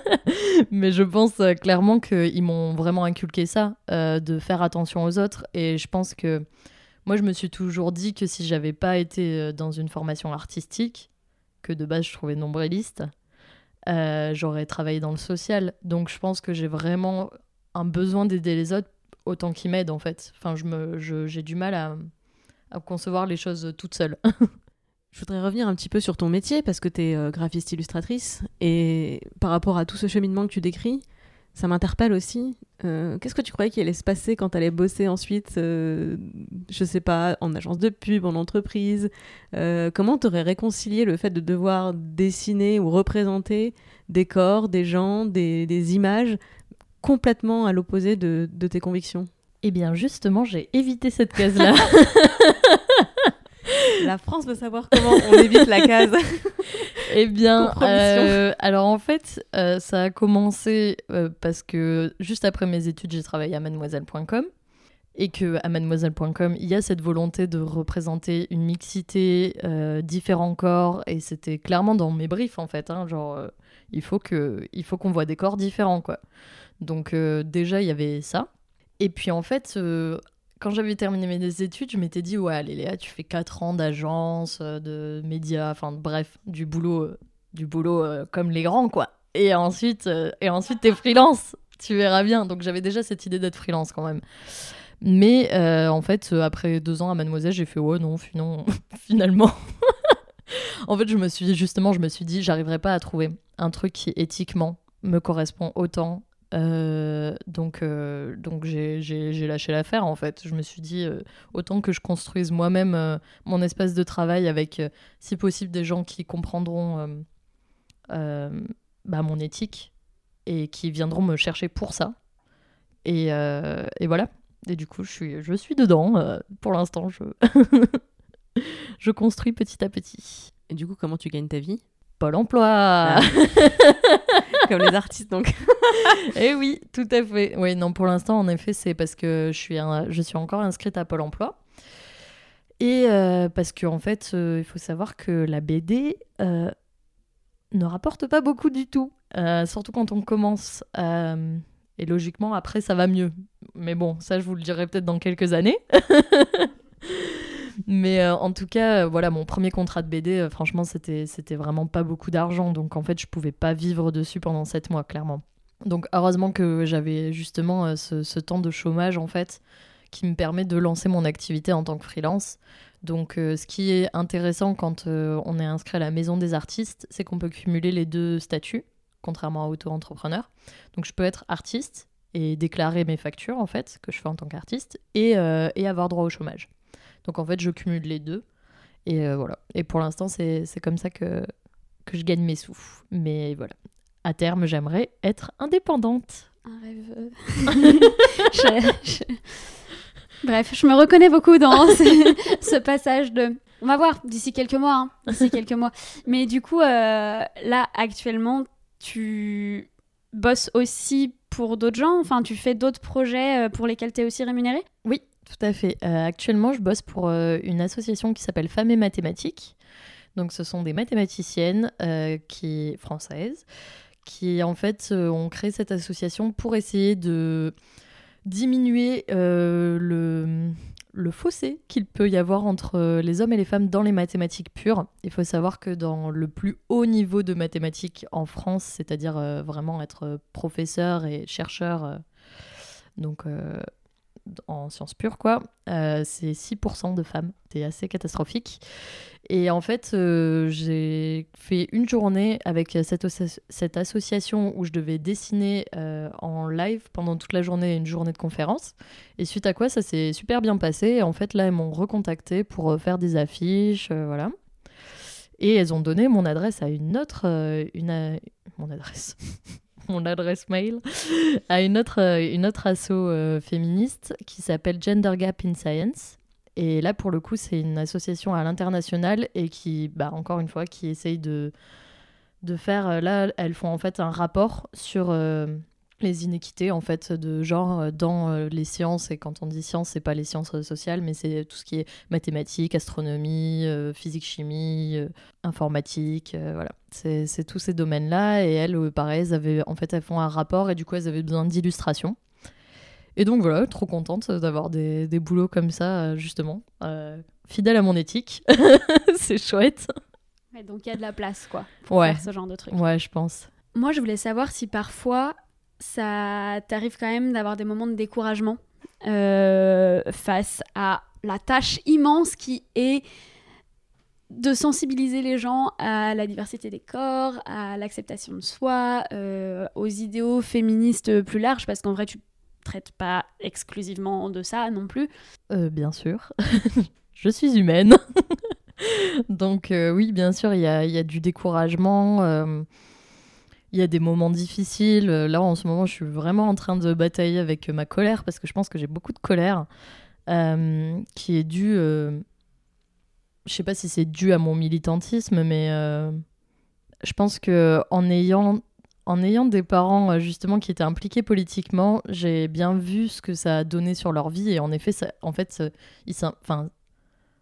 Mais je pense clairement qu'ils m'ont vraiment inculqué ça, de faire attention aux autres. Et je pense que moi, je me suis toujours dit que si j'avais pas été euh, dans une formation artistique, que de base je trouvais nombriliste, euh, j'aurais travaillé dans le social. Donc je pense que j'ai vraiment un besoin d'aider les autres autant qu'ils m'aident en fait. Enfin, je me, je- j'ai du mal à, concevoir les choses toute seule. Je voudrais revenir un petit peu sur ton métier parce que tu es graphiste illustratrice et par rapport à tout ce cheminement que tu décris, ça m'interpelle aussi. Euh, Qu'est-ce que tu croyais qu'il allait se passer quand tu allais bosser ensuite, euh, je sais pas, en agence de pub, en entreprise Euh, Comment tu aurais réconcilié le fait de devoir dessiner ou représenter des corps, des gens, des, des images complètement à l'opposé de, de tes convictions? Eh bien, justement, j'ai évité cette case-là. La France veut savoir comment on évite la case. Eh bien, euh, alors en fait, euh, ça a commencé euh, parce que juste après mes études, j'ai travaillé à mademoiselle.com. et que à mademoiselle.com, il y a cette volonté de représenter une mixité, différents corps, et c'était clairement dans mes briefs en fait, hein, genre il faut que il faut qu'on voit des corps différents quoi. Donc déjà il y avait ça. Et puis en fait, euh, quand j'avais terminé mes études, je m'étais dit ouais allez Léa, tu fais 4 ans d'agence, euh, de médias, enfin bref, du boulot, euh, du boulot euh, comme les grands quoi. Et ensuite, et ensuite t'es freelance, tu verras bien. Donc j'avais déjà cette idée d'être freelance quand même. Mais en fait, après deux ans à Mademoiselle, j'ai fait ouais non finalement. en fait, je me suis justement, je me suis dit, j'arriverai pas à trouver un truc qui éthiquement me correspond autant. Euh, donc, euh, donc j'ai, lâché l'affaire en fait. Je me suis dit euh, autant que je construise moi-même mon espace de travail avec, si possible, des gens qui comprendront bah, mon éthique et qui viendront me chercher pour ça. Et, et voilà. Et du coup, je suis, je suis dedans. pour l'instant, je, je construis petit à petit. Et du coup, comment tu gagnes ta vie? Pôle emploi Ah. Comme les artistes, donc. Eh oui, tout à fait. Oui, non, pour l'instant, en effet, c'est parce que je suis, je suis encore inscrite à Pôle emploi. Et euh, parce qu'en en fait, euh, il faut savoir que la BD euh, ne rapporte pas beaucoup du tout. Surtout quand on commence. et logiquement, après, ça va mieux. Mais bon, ça, je vous le dirai peut-être dans quelques années. Mais euh, en tout cas, euh, voilà, mon premier contrat de BD, euh, franchement, c'était vraiment pas beaucoup d'argent. Donc en fait, je pouvais pas vivre dessus pendant sept mois, clairement. Donc heureusement que j'avais justement ce, temps de chômage, en fait, qui me permet de lancer mon activité en tant que freelance. Donc ce qui est intéressant quand on est inscrit à la maison des artistes, c'est qu'on peut cumuler les deux statuts, contrairement à auto-entrepreneur. Donc je peux être artiste et déclarer mes factures, en fait, que je fais en tant qu'artiste, et avoir droit au chômage. Donc en fait, je cumule les deux. Et euh, voilà. Et pour l'instant, c'est c'est comme ça que, que je gagne mes sous. Mais voilà. À terme, j'aimerais être indépendante. Un rêve. Je- je- Bref, je me reconnais beaucoup dans ce, ce passage de. On va voir d'ici quelques mois. hein, d'ici quelques mois. Mais du coup, euh, là, actuellement, tu bosses aussi pour d'autres gens? Enfin, tu fais d'autres projets euh, pour lesquels tu es aussi rémunéré Oui, tout à fait. Euh, actuellement, je bosse pour euh, une association qui s'appelle Femmes et Mathématiques. Donc, ce sont des mathématiciennes euh, qui françaises qui, en fait, ont créé cette association pour essayer de diminuer le, le fossé qu'il peut y avoir entre les hommes et les femmes dans les mathématiques pures. Il faut savoir que dans le plus haut niveau de mathématiques en France, c'est-à-dire vraiment être professeur et chercheur, donc en sciences pures, quoi, euh, c'est 6% de femmes. C'est assez catastrophique. Et en fait, euh, j'ai fait une journée avec cette, association où je devais dessiner euh, en live pendant toute la journée, une journée de conférence. Et suite à quoi, ça s'est super bien passé. Et en fait, là, elles m'ont recontacté pour faire des affiches, voilà. Et elles ont donné mon adresse à une autre, une, mon adresse, mon adresse mail à une autre, euh, une autre asso euh, féministe qui s'appelle Gender Gap in Science. Et là, pour le coup, c'est une association à l'international et qui, bah, encore une fois, qui essaye de, de faire. euh, Là, elles font en fait un rapport sur les inéquités en fait de genre euh, dans euh, les sciences. Et quand on dit sciences, c'est pas les sciences euh, sociales, mais c'est tout ce qui est mathématiques, astronomie, euh, physique, chimie, euh, informatique. euh, voilà, c'est c'est tous ces domaines-là. Et elles, pareil, elles avaient, en fait, elles font un rapport et du coup, elles avaient besoin d'illustrations. Et donc voilà, trop contente d'avoir des, des boulots comme ça, justement. Euh, fidèle à mon éthique. c'est chouette. Ouais, Donc il y a de la place, quoi, pour Ouais. faire ce genre de truc. Ouais, je pense. Moi, je voulais savoir si parfois ça t'arrive quand même d'avoir des moments de découragement euh, face à la tâche immense qui est de sensibiliser les gens à la diversité des corps, à l'acceptation de soi, euh, aux idéaux féministes plus larges, parce qu'en vrai, tu traites pas exclusivement de ça non plus. Euh, bien sûr. je suis humaine. Donc oui, bien sûr, il y a du découragement. Il y a des moments difficiles. Euh, Là, en ce moment, je suis vraiment en train de batailler avec euh, ma colère parce que je pense que j'ai beaucoup de colère euh, qui est due. euh, Je sais pas si c'est dû à mon militantisme, mais je pense que en ayant en ayant des parents justement qui étaient impliqués politiquement, j'ai bien vu ce que ça a donné sur leur vie et en effet, en fait,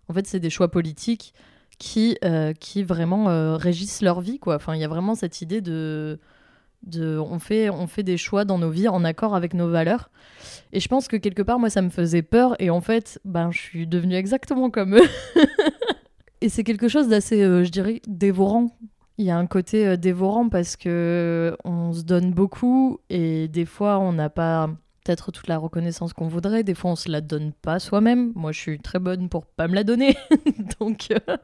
en fait, c'est des choix politiques qui, euh, qui vraiment euh, régissent leur vie, quoi. Enfin, il y a vraiment cette idée de, de, on fait, on fait des choix dans nos vies en accord avec nos valeurs. Et je pense que quelque part, moi, ça me faisait peur et en fait, ben, je suis devenue exactement comme eux. et c'est quelque chose d'assez, euh, je dirais, dévorant il y a un côté dévorant parce que on se donne beaucoup et des fois on n'a pas peut-être toute la reconnaissance qu'on voudrait, des fois on se la donne pas soi-même. Moi je suis très bonne pour pas me la donner. donc euh,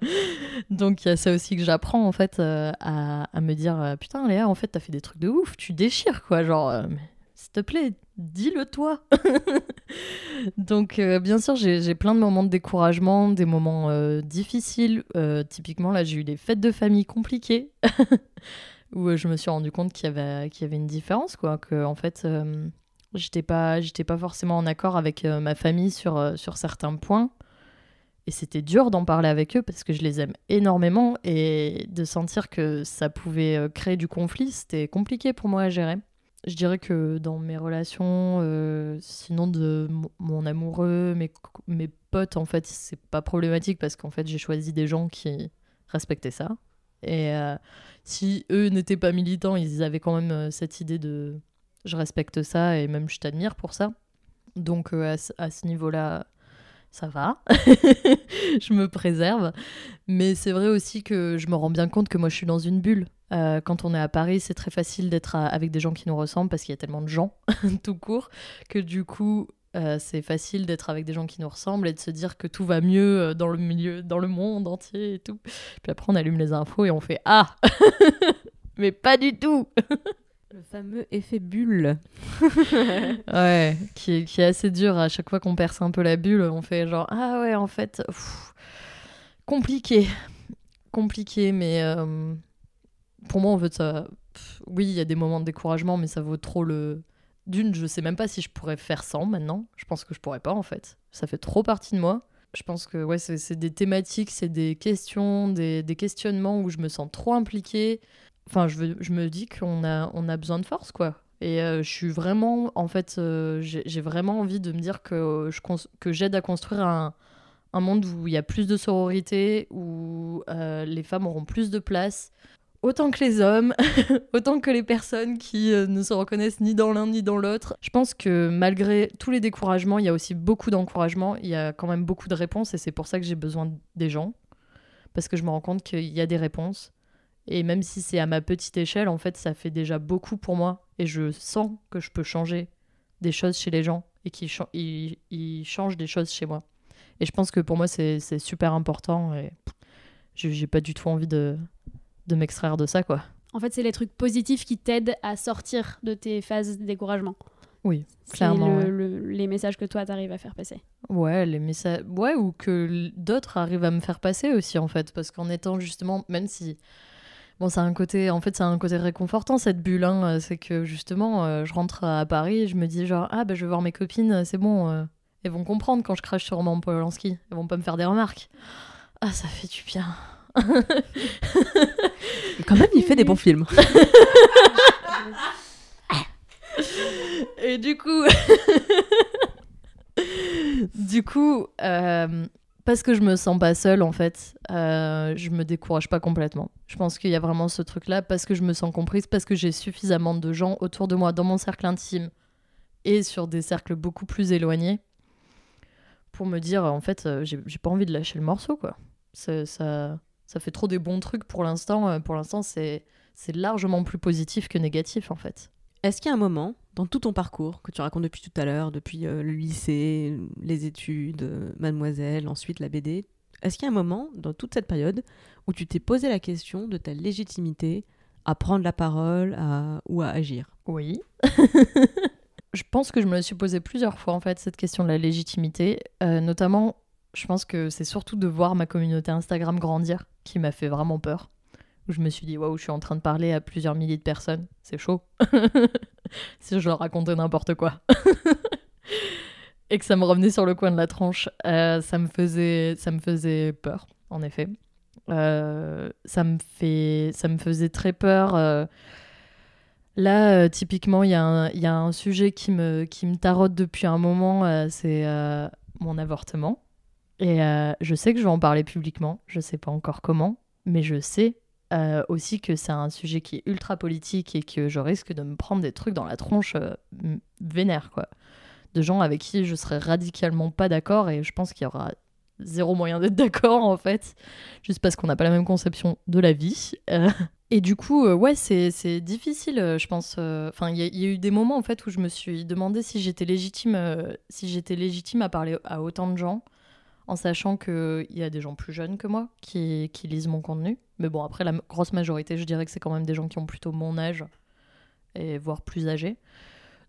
donc il y a ça aussi que j'apprends en fait euh, à, me dire euh, putain Léa en fait t'as fait des trucs de ouf, tu déchires quoi genre euh, s'il te plaît, dis-le toi. Donc, bien sûr, j'ai plein de moments de découragement, des moments difficiles. Typiquement, là, j'ai eu des fêtes de famille compliquées où je me suis rendu compte qu'il y avait, qu'il y avait une différence, quoi. Que, en fait, j'étais pas, j'étais pas forcément en accord avec euh, ma famille sur, euh, sur certains points. Et c'était dur d'en parler avec eux parce que je les aime énormément et de sentir que ça pouvait euh, créer du conflit, c'était compliqué pour moi à gérer. Je dirais que dans mes relations, sinon de mon amoureux, mes, mes potes, en fait, c'est pas problématique parce qu'en fait, j'ai choisi des gens qui respectaient ça. Et si eux n'étaient pas militants, ils avaient quand même cette idée de je respecte ça et même je t'admire pour ça. Donc euh, à, à ce niveau-là, ça va. je me préserve. Mais c'est vrai aussi que je me rends bien compte que moi, je suis dans une bulle. Euh, quand on est à Paris, c'est très facile d'être avec des gens qui nous ressemblent parce qu'il y a tellement de gens, tout court, que du coup, euh, c'est facile d'être avec des gens qui nous ressemblent et de se dire que tout va mieux dans le milieu, dans le monde entier et tout. Puis après, on allume les infos et on fait Ah Mais pas du tout Le fameux effet bulle. Ouais, qui est, qui est assez dur à chaque fois qu'on perce un peu la bulle, on fait genre ah ouais en fait pff, compliqué, compliqué, mais euh, pour moi en fait ça, pff, oui il y a des moments de découragement, mais ça vaut trop le. D'une, je sais même pas si je pourrais faire sans maintenant. Je pense que je pourrais pas en fait. Ça fait trop partie de moi. Je pense que ouais, c'est c'est des thématiques, c'est des questions, des, des questionnements où je me sens trop impliquée. Enfin, je, veux- je me dis qu'on a, on a besoin de force, quoi. Et euh, je suis vraiment, en fait, euh, j'ai vraiment envie de me dire que je que j'aide à construire un, un monde où il y a plus de sororité, où euh, les femmes auront plus de place, autant que les hommes, autant que les personnes qui ne se reconnaissent ni dans l'un ni dans l'autre. Je pense que malgré tous les découragements, il y a aussi beaucoup d'encouragement, il y a quand même beaucoup de réponses, et c'est pour ça que j'ai besoin des gens, parce que je me rends compte qu'il y a des réponses. Et même si c'est à ma petite échelle, en fait, ça fait déjà beaucoup pour moi. Et je sens que je peux changer des choses chez les gens et qu'ils chan- ils- ils changent des choses chez moi. Et je pense que pour moi, c'est super important. Et j'ai pas du tout envie de, de m'extraire de ça, quoi. En fait, c'est les trucs positifs qui t'aident à sortir de tes phases de découragement. Oui, clairement. le- ouais. le- les messages que toi, t'arrives à faire passer. Ouais, les messages. Ouais, ou que d'autres arrivent à me faire passer aussi, en fait. Parce qu'en étant justement, même si. Bon, ça a un côté. En fait, a un côté réconfortant, cette bulle. hein, euh, C'est que justement, euh, je rentre à Paris et je me dis, genre, ah, bah, je vais voir mes copines, euh, c'est bon. elles vont comprendre quand je crache sur Roman Polanski. Elles vont pas me faire des remarques. Ah, ça fait du bien. Quand même, il fait des bons films. Et du coup, du coup, euh, parce que je me sens pas seule en fait, euh, je me décourage pas complètement. Je pense qu'il y a vraiment ce truc-là parce que je me sens comprise, parce que j'ai suffisamment de gens autour de moi, dans mon cercle intime et sur des cercles beaucoup plus éloignés, pour me dire en fait, euh, j'ai pas envie de lâcher le morceau quoi. Ça, ça, fait trop des bons trucs pour l'instant. euh, Pour l'instant, c'est largement plus positif que négatif en fait. Est-ce qu'il y a un moment dans tout ton parcours que tu racontes depuis tout à l'heure, depuis euh, le lycée, les études, euh, Mademoiselle, ensuite la BD, est-ce qu'il y a un moment dans toute cette période où tu t'es posé la question de ta légitimité à prendre la parole ou à agir? Oui. je pense que je me la suis posée plusieurs fois en fait cette question de la légitimité, Euh, notamment je pense que c'est surtout de voir ma communauté Instagram grandir qui m'a fait vraiment peur. Je me suis dit waouh, je suis en train de parler à plusieurs milliers de personnes, c'est chaud. si je leur racontais n'importe quoi. Et que ça me revenait sur le coin de la tranche, euh, ça me faisait ça me faisait peur en effet. Euh, ça me fait ça me faisait très peur euh, Là, typiquement, il y, y a un sujet qui me, qui me tarote depuis un moment, c'est mon avortement. Et je sais que je vais en parler publiquement, je sais pas encore comment, mais je sais euh, aussi que c'est un sujet qui est ultra politique et que je risque de me prendre des trucs dans la tronche euh, vénère, quoi. De gens avec qui je serais radicalement pas d'accord et je pense qu'il y aura zéro moyen d'être d'accord en fait, juste parce qu'on n'a pas la même conception de la vie. Euh, et du coup, euh, ouais, c'est difficile, je pense. Enfin, il y, a- eu des moments en fait où je me suis demandé si j'étais légitime, si j'étais légitime à parler à autant de gens, en sachant qu'il y a des gens plus jeunes que moi qui lisent mon contenu. Mais bon, après, la grosse majorité, je dirais que c'est quand même des gens qui ont plutôt mon âge, et voire plus âgés.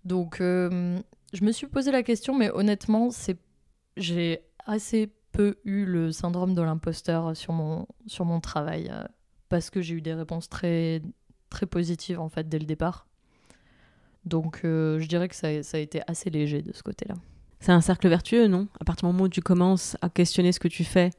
Donc, euh, je me suis posé la question, mais honnêtement, c'est j'ai assez peu eu le syndrome de l'imposteur sur mon, sur mon travail, euh, parce que j'ai eu des réponses très, très positives, en fait, dès le départ. Donc, euh, je dirais que ça, ça a été assez léger de ce côté-là. C'est un cercle vertueux, non? À partir du moment où tu commences à questionner ce que tu fais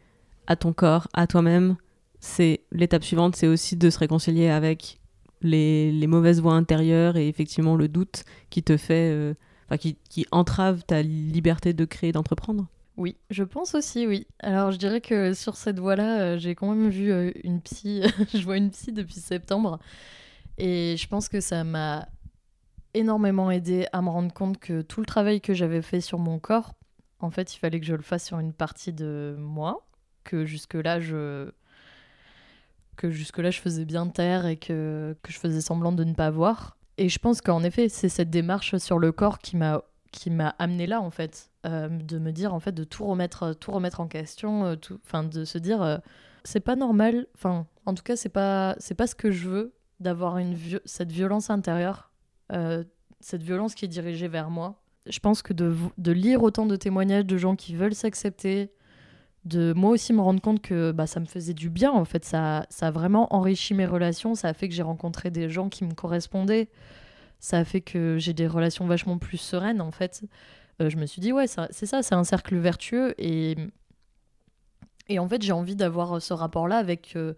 à ton corps, à toi-même, c'est l'étape suivante, c'est aussi de se réconcilier avec les, les mauvaises voix intérieures et effectivement le doute qui te fait, euh, qui, qui entrave ta liberté de créer, d'entreprendre. Oui, je pense aussi, oui. Alors, je dirais que sur cette voie-là, euh, j'ai quand même vu euh, une psy. je vois une psy depuis septembre. Et je pense que ça m'a énormément aidé à me rendre compte que tout le travail que j'avais fait sur mon corps, en fait, il fallait que je le fasse sur une partie de moi, que jusque-là, je que jusque-là, je faisais bien taire et que, que je faisais semblant de ne pas voir. Et je pense qu'en effet, c'est cette démarche sur le corps qui m'a qui m'a amené là en fait euh, de me dire en fait de tout remettre tout remettre en question euh, enfin de se dire euh, c'est pas normal enfin en tout cas c'est pas c'est pas ce que je veux d'avoir une cette violence intérieure cette violence qui est dirigée vers moi je pense que de, de lire autant de témoignages de gens qui veulent s'accepter de moi aussi me rendre compte que bah, ça me faisait du bien en fait. Ça, ça a vraiment enrichi mes relations. Ça a fait que j'ai rencontré des gens qui me correspondaient. Ça a fait que j'ai des relations vachement plus sereines en fait. Euh, je me suis dit ouais c'est ça c'est un cercle vertueux. Et et en fait j'ai envie d'avoir ce rapport là avec euh,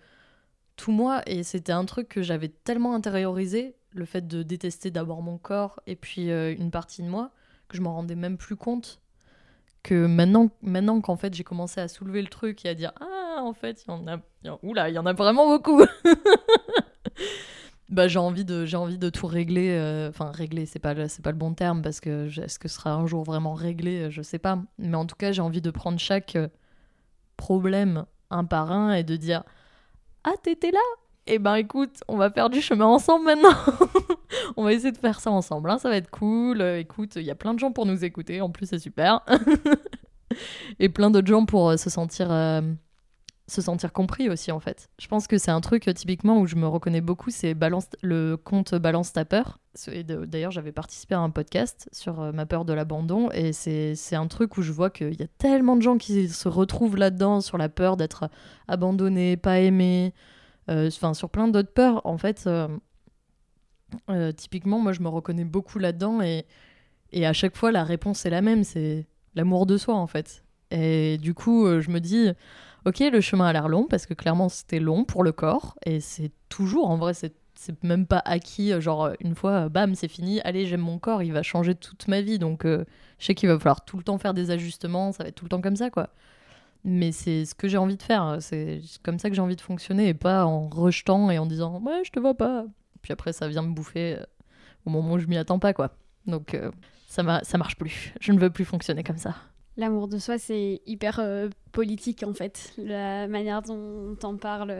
tout moi. Et c'était un truc que j'avais tellement intériorisé le fait de détester d'abord mon corps et puis euh, une partie de moi que je m'en rendais même plus compte que maintenant maintenant qu'en fait j'ai commencé à soulever le truc et à dire ah en fait il y en a il y en- a vraiment beaucoup. Bah j'ai envie de j'ai envie de tout régler euh, enfin régler c'est pas c'est pas le bon terme parce que est-ce que ce sera un jour vraiment réglé euh, je sais pas. Mais en tout cas j'ai envie de prendre chaque euh, problème un par un et de dire ah t'étais là eh ben écoute on va faire du chemin ensemble maintenant on va essayer de faire ça ensemble hein, ça va être cool Euh, écoute il y a plein de gens pour nous écouter en plus c'est super et plein d'autres gens pour euh, se sentir euh, se sentir compris aussi en fait. Je pense que c'est un truc typiquement où je me reconnais beaucoup, c'est balance le compte balance ta peur. D'ailleurs, j'avais participé à un podcast sur ma peur de l'abandon et c'est un truc où je vois qu'il y a tellement de gens qui se retrouvent là-dedans sur la peur d'être abandonné, pas aimé, enfin sur plein d'autres peurs en fait. euh, euh, typiquement, moi je me reconnais beaucoup là-dedans et, et à chaque fois la réponse est la même, c'est l'amour de soi en fait. Et du coup, euh, je me dis, ok, le chemin a l'air long parce que clairement c'était long pour le corps et c'est toujours, en vrai, c'est c'est même pas acquis, euh, genre euh, une fois, euh, bam, c'est fini, allez, j'aime mon corps, il va changer toute ma vie. Donc euh, je sais qu'il va falloir tout le temps faire des ajustements, ça va être tout le temps comme ça, quoi. Mais c'est ce que j'ai envie de faire, c'est comme ça que j'ai envie de fonctionner et pas en rejetant et en disant, ouais, je te vois pas. Puis après, ça vient me bouffer euh, au moment où je m'y attends pas, quoi. Donc euh, ça, ça marche plus, je ne veux plus fonctionner comme ça. L'amour de soi, c'est hyper euh, politique en fait, la manière dont on parle.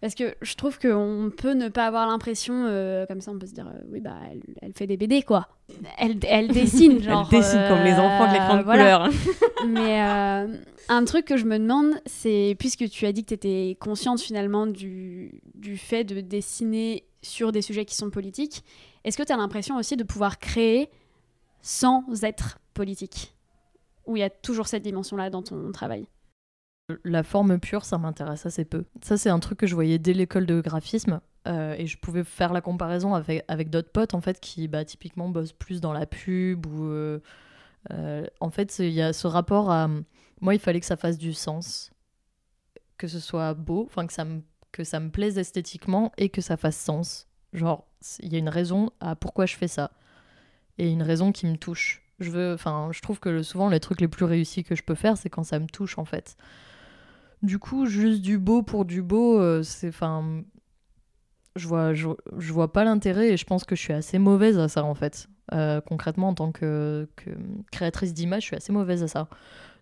Parce que je trouve qu'on peut ne pas avoir l'impression, euh, comme ça on peut se dire, euh, oui, bah elle, elle fait des BD quoi. Elle, elle dessine, genre. Elle dessine comme les enfants de l'écran de voilà. couleur. Mais euh, un truc que je me demande, c'est, puisque tu as dit que tu étais consciente finalement du, du fait de dessiner sur des sujets qui sont politiques, est-ce que tu as l'impression aussi de pouvoir créer sans être politique? Où il y a toujours cette dimension-là dans ton travail? La forme pure, ça m'intéresse assez peu. Ça, c'est un truc que je voyais dès l'école de graphisme. euh, et je pouvais faire la comparaison avec, d'autres potes, en fait, qui, bah, typiquement, bossent plus dans la pub ou... euh, euh, en fait, il y a ce rapport à... Moi, il fallait que ça fasse du sens. Que ce soit beau, enfin, que ça me que ça me plaise esthétiquement et que ça fasse sens. Genre, il y a une raison à pourquoi je fais ça. Et une raison qui me touche. Je veux, enfin, je trouve que souvent les trucs les plus réussis que je peux faire, c'est quand ça me touche en fait. Du coup, juste du beau pour du beau, euh, c'est, enfin, je vois, je, vois pas l'intérêt et je pense que je suis assez mauvaise à ça en fait. Euh, concrètement, en tant que, créatrice d'image, je suis assez mauvaise à ça.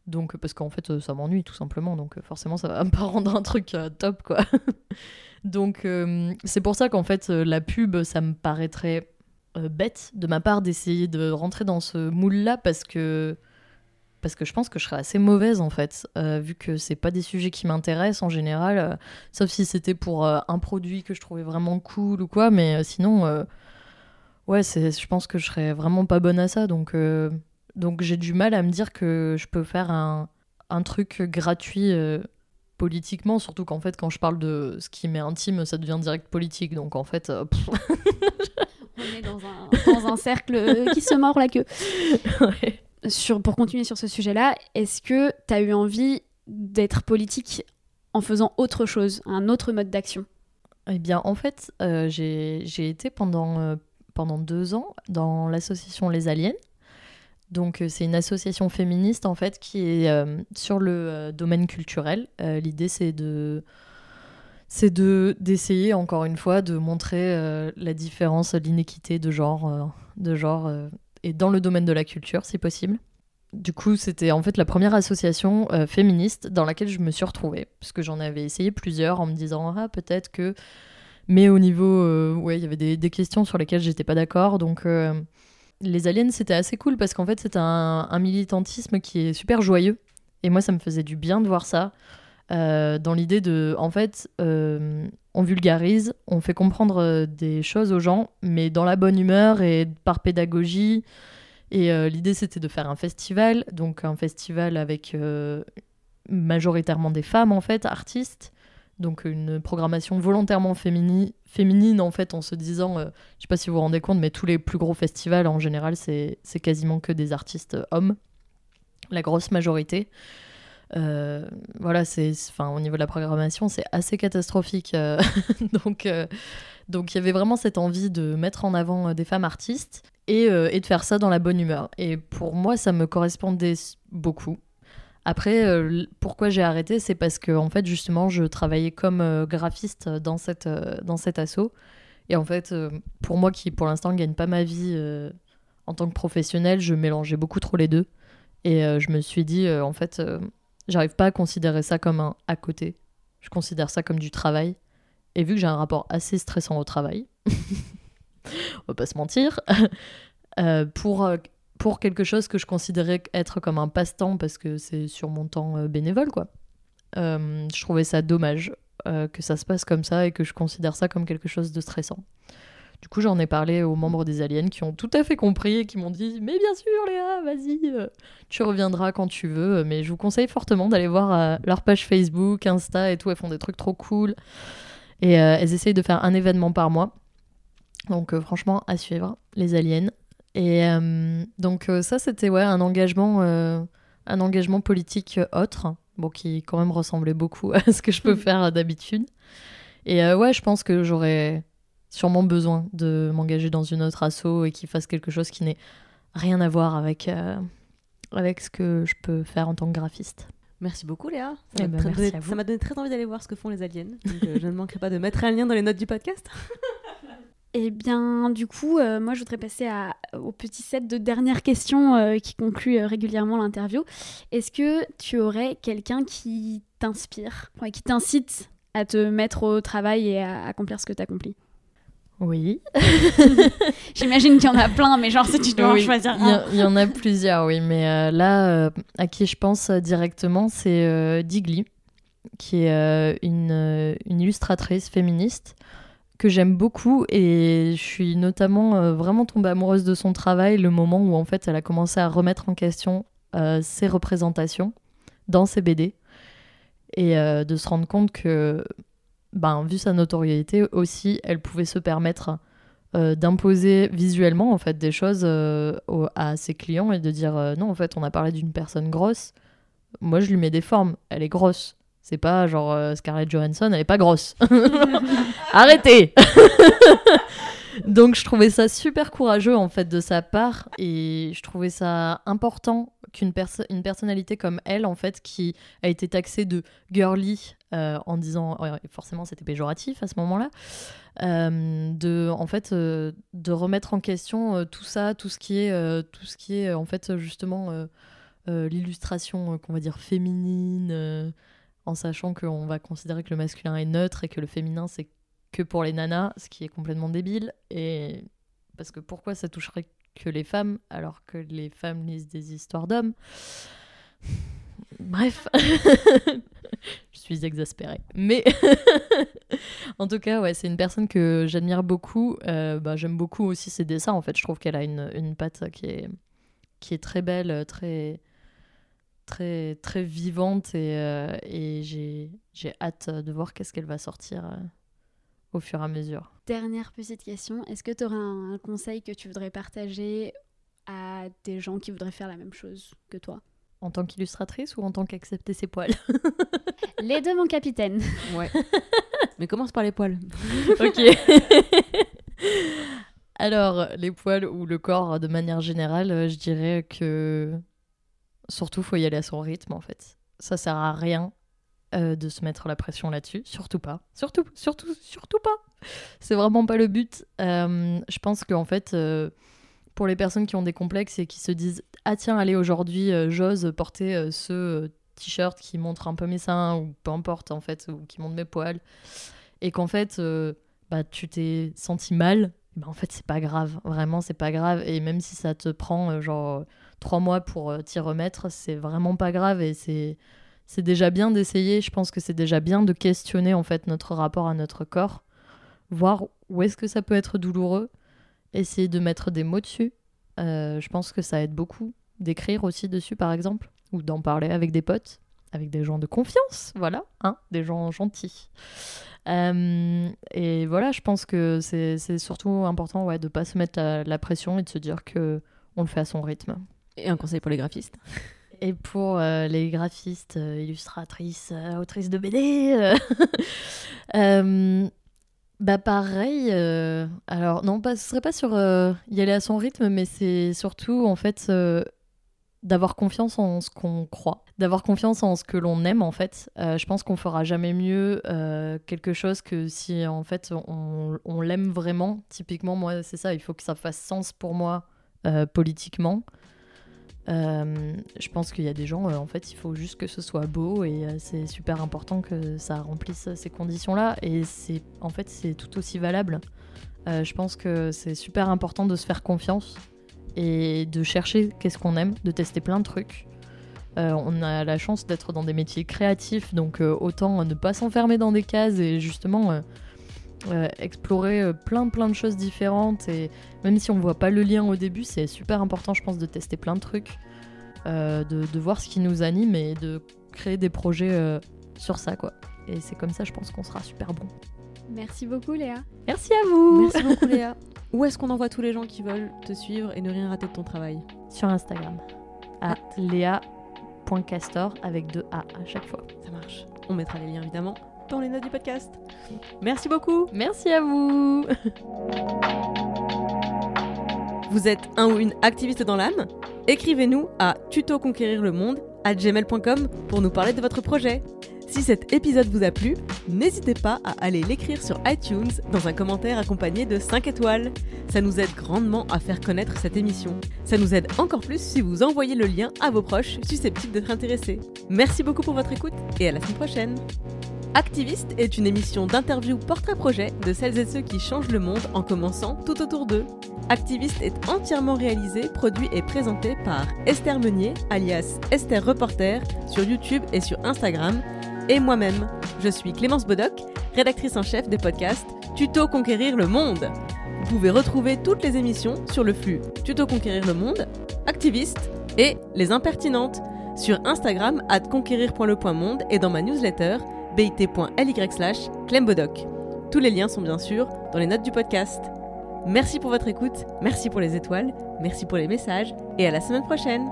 Donc, parce qu'en fait, euh, ça m'ennuie tout simplement. Donc, forcément, ça va pas rendre un truc top, quoi. donc, c'est pour ça qu'en fait, la pub, ça me paraîtrait bête de ma part d'essayer de rentrer dans ce moule-là parce que parce que je pense que je serais assez mauvaise en fait, euh, vu que c'est pas des sujets qui m'intéressent en général, euh, sauf si c'était pour euh, un produit que je trouvais vraiment cool ou quoi, mais sinon, ouais, je pense que je serais vraiment pas bonne à ça, donc, donc j'ai du mal à me dire que je peux faire un, un truc gratuit politiquement, surtout qu'en fait, quand je parle de ce qui m'est intime, ça devient direct politique, donc en fait, On est dans un, dans un cercle qui se mord la queue. ouais. Pour continuer sur ce sujet-là, est-ce que tu as eu envie d'être politique en faisant autre chose, un autre mode d'action? Eh bien, en fait, euh, j'ai été pendant, euh, pendant deux ans dans l'association Les Aliens. Donc, euh, c'est une association féministe, en fait, qui est sur le domaine culturel. L'idée, c'est de c'est de d'essayer encore une fois de montrer la différence, l'inéquité de genre, de genre et dans le domaine de la culture, si possible. Du coup, c'était en fait la première association euh, féministe dans laquelle je me suis retrouvée, puisque j'en avais essayé plusieurs en me disant ah peut-être que, mais au niveau euh, ouais il y avait des, questions sur lesquelles j'étais pas d'accord, donc euh, les aliens c'était assez cool parce qu'en fait c'est un, militantisme qui est super joyeux et moi ça me faisait du bien de voir ça. euh, dans l'idée de, en fait, on vulgarise, on fait comprendre euh, des choses aux gens, mais dans la bonne humeur et par pédagogie. Et euh, l'idée, c'était de faire un festival, donc un festival avec euh, majoritairement des femmes, en fait, artistes. Donc une programmation volontairement fémini- féminine, en fait, en se disant, euh, je sais pas si vous vous rendez compte, mais tous les plus gros festivals, en général, c'est quasiment que des artistes hommes, la grosse majorité. Euh, voilà, c'est, enfin, au niveau de la programmation, c'est assez catastrophique. euh, donc, euh, donc, il y avait vraiment cette envie de mettre en avant des femmes artistes et, et de faire ça dans la bonne humeur. Et pour moi, ça me correspondait beaucoup. Après, pourquoi j'ai arrêté, c'est parce que en fait, justement, je travaillais comme graphiste dans cette dans cet asso. Et en fait, pour moi, qui pour l'instant gagne pas ma vie en tant que professionnelle, je mélangeais beaucoup trop les deux. Et je me suis dit, en fait, j'arrive pas à considérer ça comme un à côté. Je considère ça comme du travail. Et vu que j'ai un rapport assez stressant au travail, on va pas se mentir, euh, pour, euh, pour quelque chose que je considérais être comme un passe-temps parce que c'est sur mon temps euh, bénévole, quoi. Je trouvais ça dommage que ça se passe comme ça et que je considère ça comme quelque chose de stressant. Du coup, j'en ai parlé aux membres des aliens qui ont tout à fait compris et qui m'ont dit Mais bien sûr, Léa, vas-y, euh, tu reviendras quand tu veux. Mais je vous conseille fortement d'aller voir euh, leur page Facebook, Insta et tout. Elles font des trucs trop cool. Et euh, elles essayent de faire un événement par mois. Donc, euh, franchement, à suivre, les aliens. Et euh, donc, euh, ça, c'était ouais, un, engagement, euh, un engagement politique euh, autre, bon, qui quand même ressemblait beaucoup à ce que je peux faire euh, d'habitude. Et euh, ouais, je pense que j'aurais sûrement besoin de m'engager dans une autre asso et qui fasse quelque chose qui n'ait rien à voir avec, euh, avec ce que je peux faire en tant que graphiste. Merci beaucoup Léa. Eh Ça m'a ben, donné- à vous. ça m'a donné très envie d'aller voir ce que font les aliens. Donc euh, je ne manquerai pas de mettre un lien dans les notes du podcast. Eh bien, du coup, euh, moi, je voudrais passer à- au petit set de dernières questions euh, qui concluent euh, régulièrement l'interview. Est-ce que tu aurais quelqu'un qui t'inspire, ouais, qui t'incite à te mettre au travail et à accomplir ce que tu accomplis Oui. J'imagine qu'il y en a plein, mais genre, si tu dois en choisir un. il y en a plusieurs, oui. Mais euh, là, euh, à qui je pense euh, directement, c'est euh, Digli, qui est une, une illustratrice féministe que j'aime beaucoup. Et je suis notamment vraiment tombée amoureuse de son travail le moment où, en fait, elle a commencé à remettre en question ses représentations dans ses BD. Et de se rendre compte que, ben, vu sa notoriété aussi, elle pouvait se permettre euh, d'imposer visuellement en fait des choses euh, à ses clients et de dire euh, non en fait on a parlé d'une personne grosse. Moi je lui mets des formes. Elle est grosse. C'est pas genre Scarlett Johansson elle est pas grosse. Arrêtez Donc je trouvais ça super courageux en fait de sa part. Et je trouvais ça important qu'une perso- une personnalité comme elle en fait qui a été taxée de girly euh, en disant forcément c'était péjoratif à ce moment-là euh, euh, de remettre en question tout ça tout ce qui est en fait justement l'illustration qu'on va dire féminine en sachant qu'on va considérer que le masculin est neutre et que le féminin c'est que pour les nanas, ce qui est complètement débile. Et parce que pourquoi ça toucherait que les femmes alors que les femmes lisent des histoires d'hommes? Bref, je suis exaspérée. Mais en tout cas, ouais, c'est une personne que j'admire beaucoup. Euh, bah, J'aime beaucoup aussi ses dessins. En fait, je trouve qu'elle a une, une patte qui est, qui est très belle, très très très vivante et, euh, et j'ai hâte de voir qu'est-ce qu'elle va sortir euh, au fur et à mesure. Dernière petite question, est-ce que tu aurais un, un conseil que tu voudrais partager à des gens qui voudraient faire la même chose que toi? En tant qu'illustratrice ou en tant qu'accepter ses poils? Les deux, mon capitaine. Ouais. Mais commence par les poils. Ok. Alors, les poils ou le corps de manière générale, euh, je dirais que surtout, faut y aller à son rythme en fait. Ça sert à rien euh, de se mettre la pression là-dessus, surtout pas. Surtout, surtout, surtout pas. C'est vraiment pas le but. Euh, je pense qu'en fait, euh, pour les personnes qui ont des complexes et qui se disent ah tiens, allez aujourd'hui, j'ose porter ce t-shirt qui montre un peu mes seins ou peu importe en fait, ou qui montre mes poils, et qu'en fait, bah tu t'es senti mal. Bah, en fait, c'est pas grave, vraiment, c'est pas grave. Et même si ça te prend genre trois mois pour t'y remettre, c'est vraiment pas grave et c'est c'est déjà bien d'essayer. Je pense que c'est déjà bien de questionner en fait notre rapport à notre corps, voir où est-ce que ça peut être douloureux, essayer de mettre des mots dessus. Euh, je pense que ça aide beaucoup d'écrire aussi dessus par exemple ou d'en parler avec des potes, avec des gens de confiance, voilà, hein, des gens gentils. Euh, et voilà, je pense que c'est surtout important ouais, de pas se mettre la, la pression et de se dire que on le fait à son rythme. Et un conseil pour les graphistes? Et pour euh, les graphistes, euh, illustratrices, euh, autrices de BD, bah pareil. alors non, pas, ce serait pas sur y aller à son rythme, mais c'est surtout en fait d'avoir confiance en ce qu'on croit, d'avoir confiance en ce que l'on aime en fait. Je pense qu'on fera jamais mieux quelque chose que si en fait on, l'aime vraiment. Typiquement, moi c'est ça, il faut que ça fasse sens pour moi politiquement. Euh, je pense qu'il y a des gens, euh, en fait, il faut juste que ce soit beau et euh, c'est super important que ça remplisse ces conditions-là. Et c'est, en fait, c'est tout aussi valable. Je pense que c'est super important de se faire confiance et de chercher qu'est-ce qu'on aime, de tester plein de trucs. On a la chance d'être dans des métiers créatifs, donc autant ne pas s'enfermer dans des cases et justement euh, explorer euh, plein plein de choses différentes. Et même si on voit pas le lien au début, c'est super important, je pense, de tester plein de trucs, euh, de, de voir ce qui nous anime et de créer des projets euh, sur ça, quoi. Et c'est comme ça, je pense qu'on sera super bon. Merci beaucoup, Léa. Merci à vous Merci beaucoup Léa. Où est-ce qu'on envoie tous les gens qui veulent te suivre et ne rien rater de ton travail? Sur Instagram, à léa.castor avec deux A à chaque fois. Ça marche. On mettra les liens évidemment dans les notes du podcast. Merci beaucoup. Merci à vous Vous êtes un ou une activiste dans l'âme? Écrivez-nous à tutoconquérir le monde à gmail.com pour nous parler de votre projet. Si cet épisode vous a plu, n'hésitez pas à aller l'écrire sur iTunes dans un commentaire accompagné de 5 étoiles. Ça nous aide grandement à faire connaître cette émission. Ça nous aide encore plus si vous envoyez le lien à vos proches susceptibles d'être intéressés. Merci beaucoup pour votre écoute et à la semaine prochaine. Activiste est une émission d'interview portrait-projet de celles et ceux qui changent le monde en commençant tout autour d'eux. Activiste est entièrement réalisé, produit et présenté par Esther Meunier, alias Esther Reporter, sur YouTube et sur Instagram, et moi-même. Je suis Clémence Bodoc, rédactrice en chef des podcasts Tuto Conquérir le Monde. Vous pouvez retrouver toutes les émissions sur le flux Tuto Conquérir le Monde, Activiste et Les Impertinentes sur Instagram at conquérir.le.monde et dans ma newsletter bit.ly slash clembodoc. Tous les liens sont bien sûr dans les notes du podcast. Merci pour votre écoute, merci pour les étoiles, merci pour les messages et à la semaine prochaine.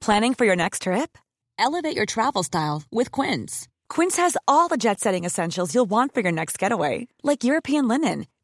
Planning for your next trip? Elevate your travel style with Quince. Quince has all the jet setting essentials you'll want for your next getaway, like European linen,